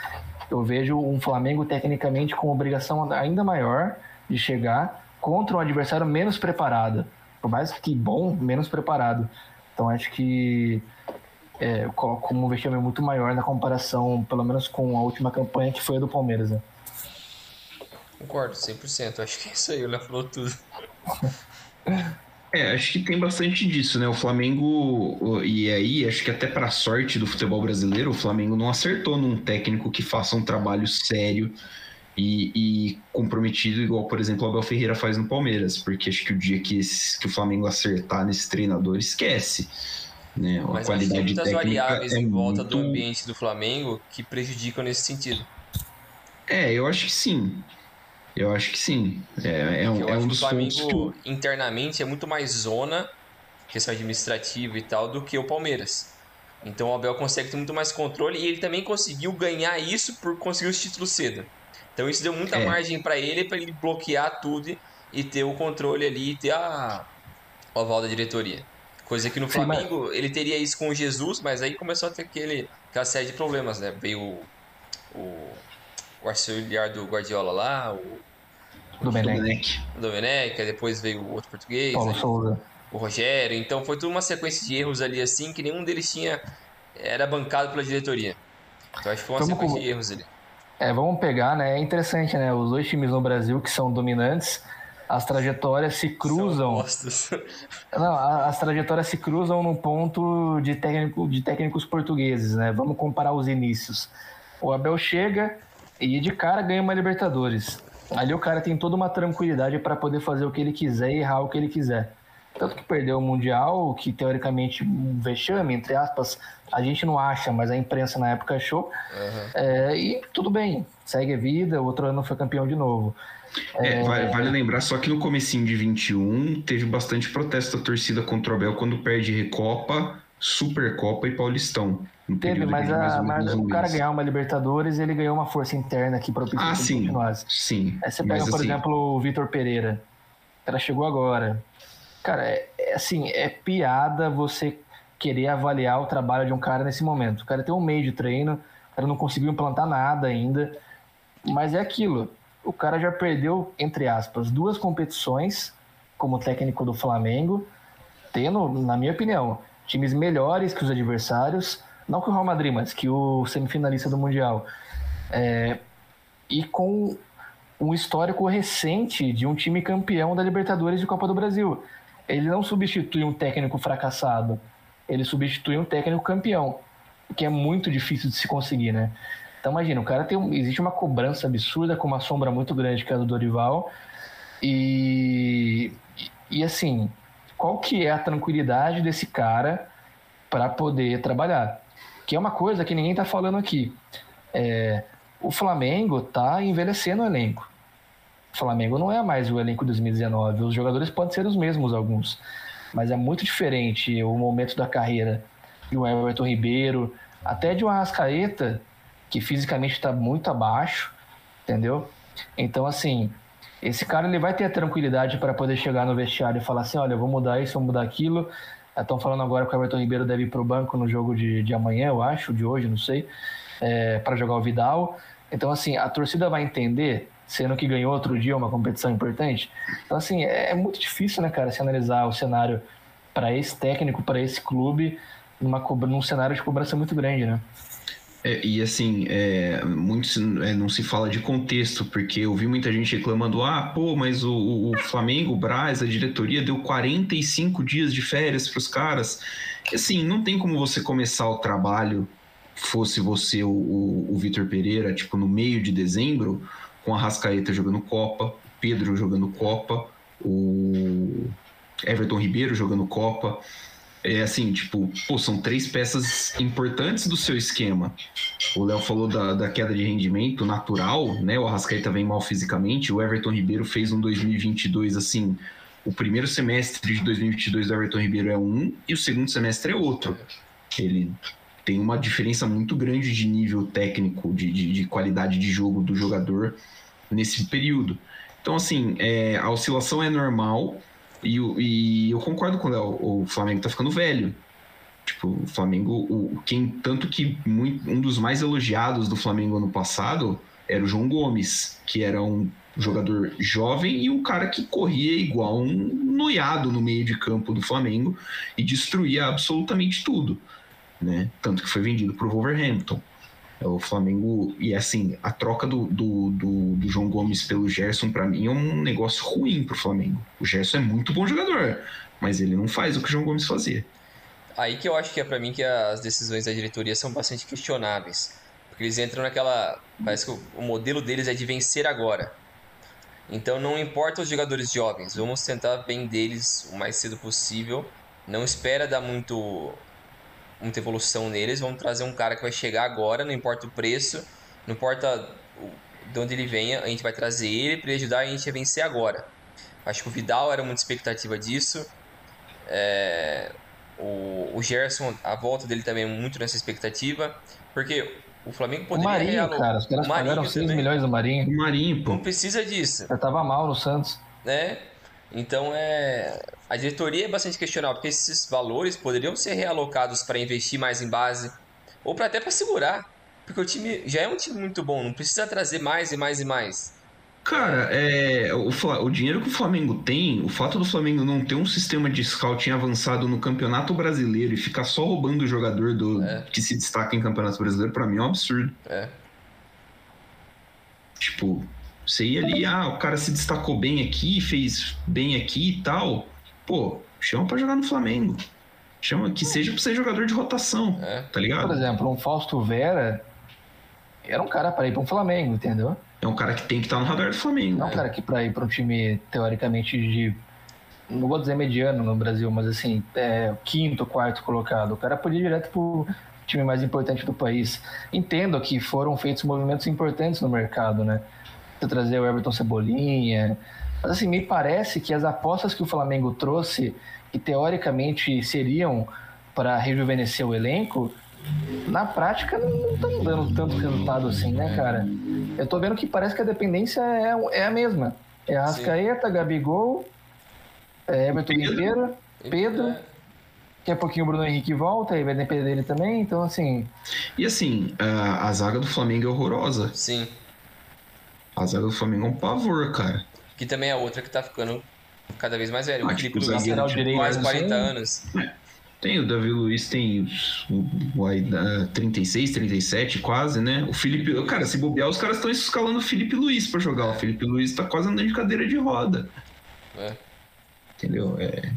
eu vejo um Flamengo tecnicamente com obrigação ainda maior de chegar contra um adversário menos preparado. Por mais que bom, menos preparado. Então acho que é, eu coloco como um vexame muito maior na comparação, pelo menos com a última campanha que foi a do Palmeiras. Né? Concordo, 100%. Acho que é isso aí, o Léo falou tudo. É, acho que tem bastante disso, né? O Flamengo, e aí, acho que até para sorte do futebol brasileiro, o Flamengo não acertou num técnico que faça um trabalho sério e, e, comprometido, igual, por exemplo, o Abel Ferreira faz no Palmeiras, porque acho que o dia que, esse, que o Flamengo acertar nesse treinador, esquece. Né? A Mas qualidade tem muitas variáveis é em volta muito... do ambiente do Flamengo que prejudicam nesse sentido. É, eu acho que sim. Eu acho que sim. É, é um, é um dos pontos que o internamente é muito mais zona, questão administrativa e tal, do que o Palmeiras. Então o Abel consegue ter muito mais controle e ele também conseguiu ganhar isso por conseguir os títulos cedo. Então isso deu muita é. margem para ele, para ele bloquear tudo e ter o controle ali e ter a, o aval da diretoria. Coisa que no Sim, Flamengo mas... ele teria isso com o Jesus, mas aí começou a ter aquele, aquela série de problemas, né? Veio o, o, o auxiliar do Guardiola lá, o Domenech. Domenech, depois veio o outro português. Paulo Souza. O Rogério. Então foi toda uma sequência de erros ali assim que nenhum deles tinha. Era bancado pela diretoria. Então acho que foi uma Vamos sequência com... de erros ali. É, vamos pegar, né? É interessante, né? Os dois times no Brasil que são dominantes, as trajetórias se cruzam. Não, as trajetórias se cruzam no ponto de, técnico, de técnicos portugueses, né? Vamos comparar os inícios. O Abel chega e de cara ganha uma Libertadores. Ali o cara tem toda uma tranquilidade para poder fazer o que ele quiser e errar o que ele quiser. Tanto que perdeu o Mundial, que teoricamente um vexame, entre aspas, a gente não acha, mas a imprensa na época achou. Uhum. É, e tudo bem, segue a vida, o outro ano foi campeão de novo. É, é... Vale, vale, lembrar só que no comecinho de 21 teve bastante protesto da torcida contra o Abel quando perde Recopa, Supercopa e Paulistão. Teve, mas, a, mas o cara ganhar uma Libertadores, ele ganhou uma força interna aqui para o Ah, sim. Sim. Aí você pega, por assim... exemplo, o Vitor Pereira. O cara chegou agora. Cara, é, é, assim, é piada você querer avaliar o trabalho de um cara nesse momento. O cara tem um meio de treino, o cara não conseguiu implantar nada ainda. Mas é aquilo. O cara já perdeu, entre aspas, duas competições como técnico do Flamengo, tendo, na minha opinião, times melhores que os adversários não que o Real Madrid, mas que o semifinalista do Mundial. É, e com um histórico recente de um time campeão da Libertadores e Copa do Brasil. Ele não substitui um técnico fracassado, ele substitui um técnico campeão, que é muito difícil de se conseguir, né? Então imagina, o cara tem um, existe uma cobrança absurda com uma sombra muito grande que é a do Dorival e, e assim, qual que é a tranquilidade desse cara para poder trabalhar? que é uma coisa que ninguém está falando aqui. É, o Flamengo está envelhecendo o elenco. O Flamengo não é mais o elenco de 2019. Os jogadores podem ser os mesmos, alguns. Mas é muito diferente o momento da carreira de um Everton Ribeiro, até de um Arrascaeta, que fisicamente está muito abaixo, entendeu? Então, assim, esse cara ele vai ter a tranquilidade para poder chegar no vestiário e falar assim: olha, eu vou mudar isso, vou mudar aquilo. Estão falando agora que o Everton Ribeiro deve ir para o banco no jogo de, de amanhã, eu acho, de hoje, não sei, é, para jogar o Vidal. Então, assim, a torcida vai entender, sendo que ganhou outro dia uma competição importante. Então, assim, é, é muito difícil, né, cara, se analisar o cenário para esse técnico, para esse clube, numa, num cenário de cobrança muito grande, né? É, e assim, é, muito, é, não se fala de contexto, porque eu vi muita gente reclamando: ah, pô, mas o, o Flamengo, o Braz, a diretoria deu 45 dias de férias para os caras. E assim, não tem como você começar o trabalho, fosse você o, o, o Vitor Pereira, tipo, no meio de dezembro, com a Rascaeta jogando Copa, Pedro jogando Copa, o Everton Ribeiro jogando Copa. É assim, tipo, pô, são três peças importantes do seu esquema. O Léo falou da, da queda de rendimento natural, né? O Arrascaeta vem mal fisicamente. O Everton Ribeiro fez um 2022 assim. O primeiro semestre de 2022 do Everton Ribeiro é um e o segundo semestre é outro. Ele tem uma diferença muito grande de nível técnico, de, de, de qualidade de jogo do jogador nesse período. Então, assim, é, a oscilação é normal e, e eu concordo com o Léo, o Flamengo tá ficando velho. Tipo, o Flamengo, o, quem, tanto que muito, um dos mais elogiados do Flamengo ano passado era o João Gomes, que era um jogador jovem e um cara que corria igual um noiado no meio de campo do Flamengo e destruía absolutamente tudo, né? Tanto que foi vendido para o Wolverhampton. É o Flamengo, e assim, a troca do, do, do, do João Gomes pelo Gerson, para mim, é um negócio ruim pro Flamengo. O Gerson é muito bom jogador, mas ele não faz o que o João Gomes fazia. Aí que eu acho que é para mim que as decisões da diretoria são bastante questionáveis. Porque eles entram naquela. Parece que o modelo deles é de vencer agora. Então não importa os jogadores jovens, vamos tentar bem deles o mais cedo possível. Não espera dar muito muita evolução neles, vamos trazer um cara que vai chegar agora, não importa o preço, não importa de onde ele venha, a gente vai trazer ele para ajudar a gente a vencer agora. Acho que o Vidal era muita expectativa disso. É, o, o Gerson, a volta dele também é muito nessa expectativa, porque o Flamengo poderia... O Marinho, cara, os caras pagaram 6 milhões do Marinho. O Marinho, pô. Não precisa disso. Já tava mal no Santos. Né? Então é a diretoria é bastante questionável, porque esses valores poderiam ser realocados para investir mais em base ou para até para segurar, porque o time já é um time muito bom, não precisa trazer mais e mais e mais. Cara, é, o, o, dinheiro que o Flamengo tem, o fato do Flamengo não ter um sistema de scouting avançado no Campeonato Brasileiro e ficar só roubando o jogador do, é. que se destaca em Campeonato Brasileiro, para mim é um absurdo. É. Tipo, você ia ali, ah, o cara se destacou bem aqui, fez bem aqui e tal. Pô, chama pra jogar no Flamengo. Chama que seja pra ser jogador de rotação, é. tá ligado? Por exemplo, um Fausto Vera era um cara para ir para um Flamengo, entendeu? É um cara que tem que estar no radar do Flamengo. Não é um cara que para ir para um time teoricamente de não vou dizer mediano no Brasil, mas assim, é, quinto, quarto colocado. O cara podia ir direto pro time mais importante do país. Entendo que foram feitos movimentos importantes no mercado, né? Trazer o Everton Cebolinha. Mas assim, me parece que as apostas que o Flamengo trouxe, que teoricamente seriam para rejuvenescer o elenco, na prática não estão dando tanto resultado assim, né, cara? Eu tô vendo que parece que a dependência é, é a mesma. É a Rascaeta, Gabigol, é Everton Ribeiro, Pedro. Daqui a pouquinho o Bruno Henrique volta e vai depender dele também, então assim. E assim, a, a zaga do Flamengo é horrorosa. Sim. A zaga do Flamengo é um pavor, cara. Que também é outra que tá ficando cada vez mais velho. Ah, o Felipe tipo, Luiz tem quase 40 anos. É. Tem, o Davi Luiz tem o, o, 36, 37 quase, né? O Felipe. Cara, se bobear, os caras estão escalando o Felipe Luiz pra jogar. O Felipe Luiz tá quase andando de cadeira de roda. É. Entendeu? É.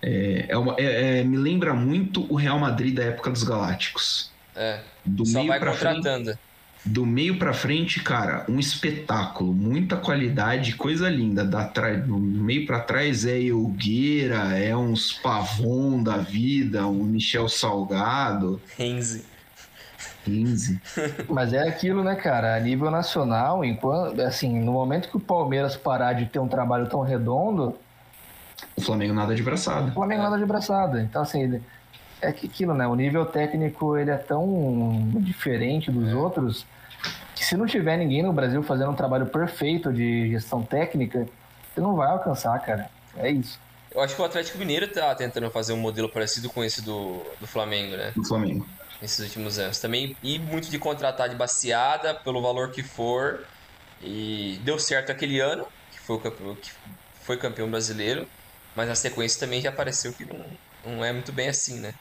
É, é, uma, é, é, me lembra muito o Real Madrid da época dos Galácticos. É. Do Só meio vai pra contratando. Frente, do meio para frente, cara, um espetáculo, muita qualidade, coisa linda. Da do meio para trás é Elgueira, é uns Pavon da vida, um Michel Salgado. Renzi. Renzi. Mas é aquilo, né, cara? A nível nacional, enquanto, assim, no momento que o Palmeiras parar de ter um trabalho tão redondo. O Flamengo nada de braçada. O Flamengo nada de braçada. Então, assim, é que aquilo, né? O nível técnico ele é tão diferente dos é. outros que se não tiver ninguém no Brasil fazendo um trabalho perfeito de gestão técnica, você não vai alcançar, cara. É isso. Eu acho que o Atlético Mineiro tá tentando fazer um modelo parecido com esse do, do Flamengo, né? Do Flamengo. Nesses últimos anos. Também e muito de contratar de baseada pelo valor que for. E deu certo aquele ano, que foi, o, que foi campeão brasileiro. Mas na sequência também já apareceu que não, não é muito bem assim, né?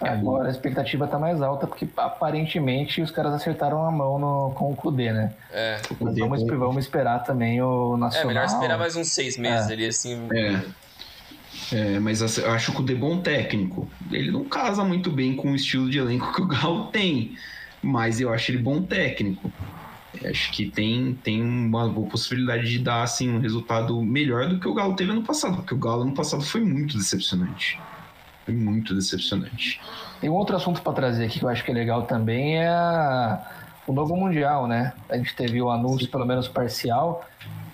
Agora a expectativa está mais alta, porque aparentemente os caras acertaram a mão no, com o Kudê, né? É. Mas vamos, vamos esperar também o Nacional. É, melhor esperar mais uns seis meses é. ali, assim. É. É, mas assim, eu acho que o De bom técnico. Ele não casa muito bem com o estilo de elenco que o Galo tem, mas eu acho ele bom técnico. Eu acho que tem, tem uma boa possibilidade de dar assim, um resultado melhor do que o Galo teve ano passado, porque o Galo ano passado foi muito decepcionante. Foi muito decepcionante. Tem um outro assunto para trazer aqui que eu acho que é legal também é a... o novo Mundial, né? A gente teve o anúncio, pelo menos parcial.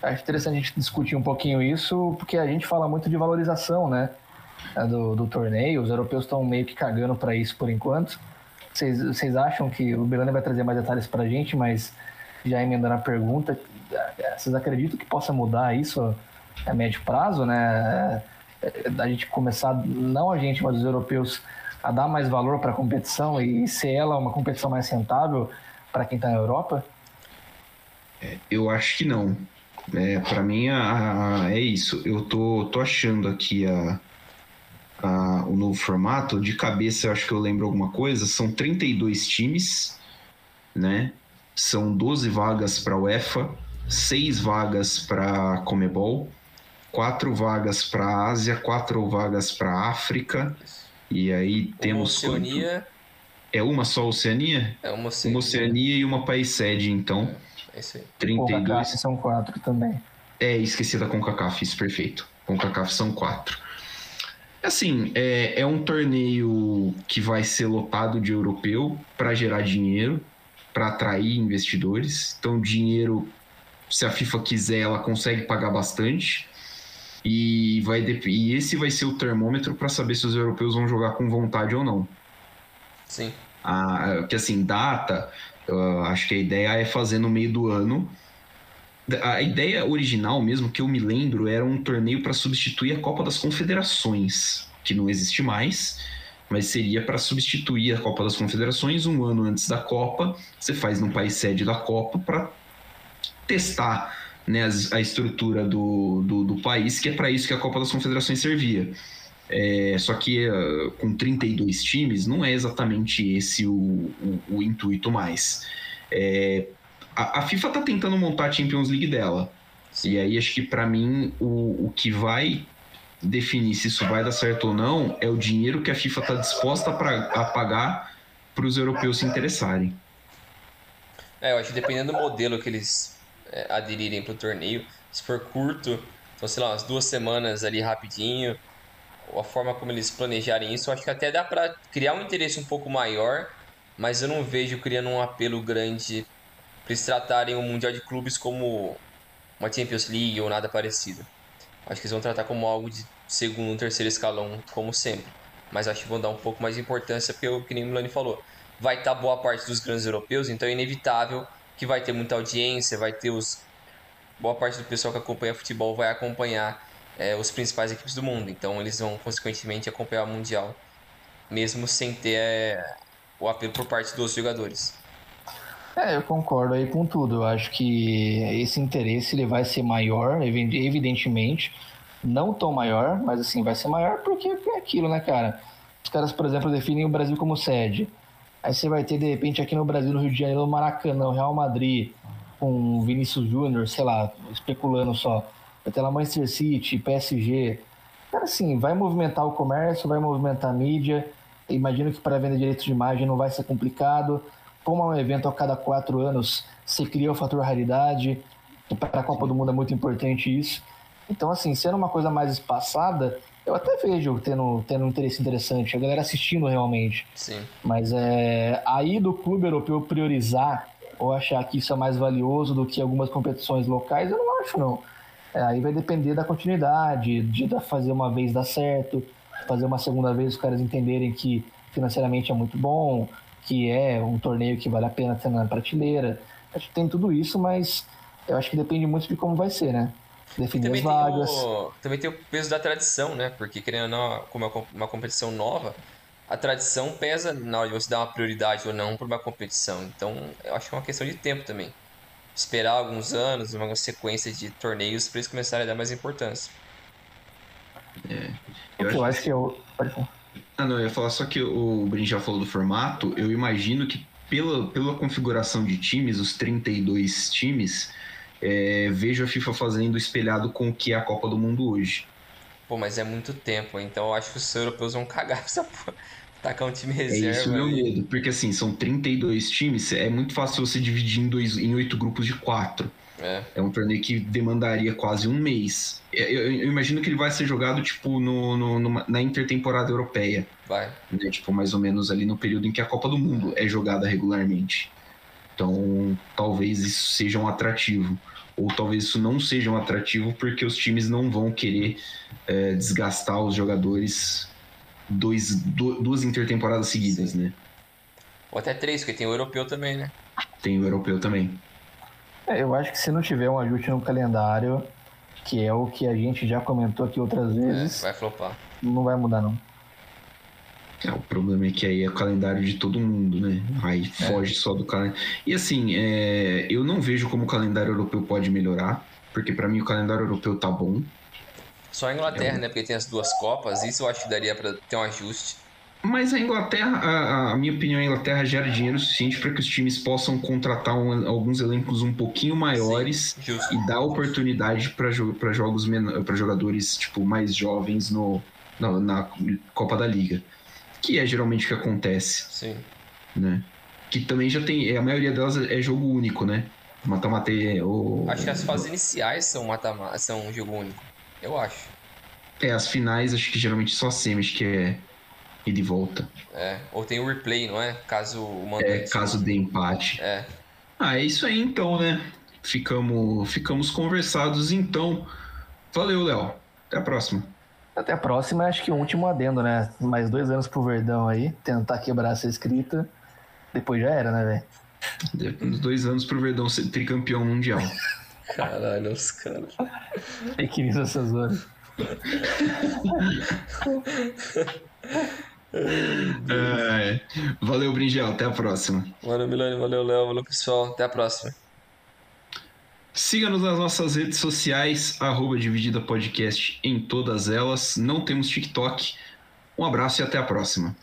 Acho interessante a gente discutir um pouquinho isso, porque a gente fala muito de valorização, né? Do, do torneio. Os europeus estão meio que cagando para isso por enquanto. Vocês, vocês acham que o Belani vai trazer mais detalhes para a gente, mas já emendando a pergunta, vocês acreditam que possa mudar isso a médio prazo, né? Da gente começar, não a gente, mas os europeus, a dar mais valor para a competição e ser ela uma competição mais rentável para quem está na Europa? É, eu acho que não. É, para mim a, a, é isso. Eu tô, tô achando aqui a, a, o novo formato. De cabeça, eu acho que eu lembro alguma coisa. São 32 times, né? São 12 vagas para a UEFA, 6 vagas para a Comebol quatro vagas para a Ásia, quatro vagas para a África. E aí uma temos. Oceania. Quanto? É uma só Oceania? É uma Oceania. Uma Oceania e uma país sede, então. É isso aí. 32. CONCACAF são quatro também. É, esqueci da CONCACAF, isso, perfeito. CONCACAF são quatro. Assim, é, é um torneio que vai ser lotado de europeu para gerar dinheiro, para atrair investidores. Então, dinheiro, se a FIFA quiser, ela consegue pagar bastante. E, vai e esse vai ser o termômetro para saber se os europeus vão jogar com vontade ou não. Sim. Ah, que assim, data, acho que a ideia é fazer no meio do ano. A ideia original mesmo, que eu me lembro, era um torneio para substituir a Copa das Confederações, que não existe mais, mas seria para substituir a Copa das Confederações um ano antes da Copa. Você faz no país sede da Copa para testar né, a estrutura do, do, do país, que é para isso que a Copa das Confederações servia. É, só que uh, com 32 times, não é exatamente esse o, o, o intuito mais. É, a, a, FIFA está tentando montar a Champions League dela. Sim. E aí acho que para mim o, o que vai definir se isso vai dar certo ou não é o dinheiro que a FIFA está disposta pra, a pagar para os europeus se interessarem. É, eu acho que dependendo do modelo que eles é, aderirem para o torneio. Se for curto, então sei lá, umas duas semanas ali rapidinho, a forma como eles planejarem isso, acho que até dá para criar um interesse um pouco maior, mas eu não vejo criando um apelo grande para eles tratarem o Mundial de Clubes como uma Champions League ou nada parecido. Acho que eles vão tratar como algo de segundo, terceiro escalão, como sempre. Mas acho que vão dar um pouco mais de importância, porque, que nem o Milani falou, vai estar boa parte dos grandes europeus, então é inevitável que vai ter muita audiência, vai ter os. Boa parte do pessoal que acompanha futebol vai acompanhar é, os principais equipes do mundo. Então eles vão, consequentemente, acompanhar o Mundial, mesmo sem ter é, o apelo por parte dos jogadores. É, eu concordo aí com tudo. Eu acho que esse interesse ele vai ser maior, evidentemente. Não tão maior, mas assim, vai ser maior porque é aquilo, né, cara? Os caras, por exemplo, definem o Brasil como sede. Aí você vai ter, de repente, aqui no Brasil, no Rio de Janeiro, o Maracanã, o Real Madrid, com Vinícius Júnior, sei lá, especulando só. Vai ter lá Manchester City, PSG. Cara, assim, vai movimentar o comércio, vai movimentar a mídia. Imagino que para venda de direitos de imagem não vai ser complicado. Como é um evento a cada quatro anos, você cria o fator raridade. Para a Copa do Mundo é muito importante isso. Então, assim, sendo uma coisa mais espaçada, eu até vejo tendo, tendo um interesse interessante, a galera assistindo realmente. Sim. Mas é, aí do clube europeu priorizar ou achar que isso é mais valioso do que algumas competições locais, eu não acho, não. É, aí vai depender da continuidade, de fazer uma vez dar certo, fazer uma segunda vez os caras entenderem que financeiramente é muito bom, que é um torneio que vale a pena ter na prateleira. Acho que tem tudo isso, mas eu acho que depende muito de como vai ser, né? Definir as vagas. O, também tem o peso da tradição, né? Porque, querendo ou não, como é uma competição nova, a tradição pesa na hora de você dar uma prioridade ou não para uma competição. Então, eu acho que é uma questão de tempo também. Esperar alguns anos, uma sequência de torneios para eles começarem a dar mais importância. É, eu, acho, eu acho que eu. Pode falar. Ah, não, eu ia falar só que o Brin já falou do formato. Eu imagino que pela, pela configuração de times, os 32 times, é, vejo a FIFA fazendo espelhado com o que é a Copa do Mundo hoje. Pô, mas é muito tempo, então eu acho que os europeus vão cagar essa porra. Tacar um time reserva. É isso meu medo, porque assim, são 32 times, é muito fácil você dividir em, dois, em oito grupos de quatro. É. É um torneio que demandaria quase um mês. Eu, eu- eu imagino que ele vai ser jogado, tipo, no, no- numa- na intertemporada europeia. Vai. né? Tipo, mais ou menos ali no período em que a Copa do Mundo é jogada regularmente. Então, talvez isso seja um atrativo. Ou talvez isso não seja um atrativo porque os times não vão querer é, desgastar os jogadores dois, du- duas intertemporadas seguidas, né? Ou até três, porque tem o europeu também, né? Tem o europeu também. É, eu acho que se não tiver um ajuste no calendário, que é o que a gente já comentou aqui outras É, vezes, vai flopar. não vai mudar não. É, o problema é que aí é o calendário de todo mundo, né? Aí foge só do calendário. E assim, é, eu não vejo como o calendário europeu pode melhorar, porque pra mim o calendário europeu tá bom. Só a É Inglaterra, né? Porque tem as duas Copas, isso eu acho que daria pra ter um ajuste. Mas a Inglaterra, a, a minha opinião, a Inglaterra gera dinheiro suficiente para que os times possam contratar um- alguns elencos um pouquinho maiores Justo. e dar oportunidade para jogos para jogadores tipo mais jovens no, na, na Copa da Liga, que é geralmente o que acontece, Sim. né? Que também já tem, a maioria delas é jogo único, né? Mata-mata é o Acho que as fases iniciais são mata são um jogo único. Eu acho. é as finais, acho que geralmente só semis que é e volta. É. Ou tem o replay, não é? Caso o É caso de empate. É. Ah, é isso aí então, né? Ficamos, ficamos conversados então. Valeu, Léo. Até a próxima. Até a próxima, acho que o último adendo, né? Mais dois anos pro Verdão aí, tentar quebrar essa escrita. Depois já era, né, velho? Dois anos pro Verdão ser tricampeão mundial. Caralho, os caras. Fake news essas horas. É, valeu, Bringel. Até a próxima. Valeu, Milani. Valeu, Léo. Valeu, pessoal. Até a próxima. Siga-nos nas nossas redes sociais, arroba Dividida Podcast em todas elas. Não temos TikTok. Um abraço e até a próxima.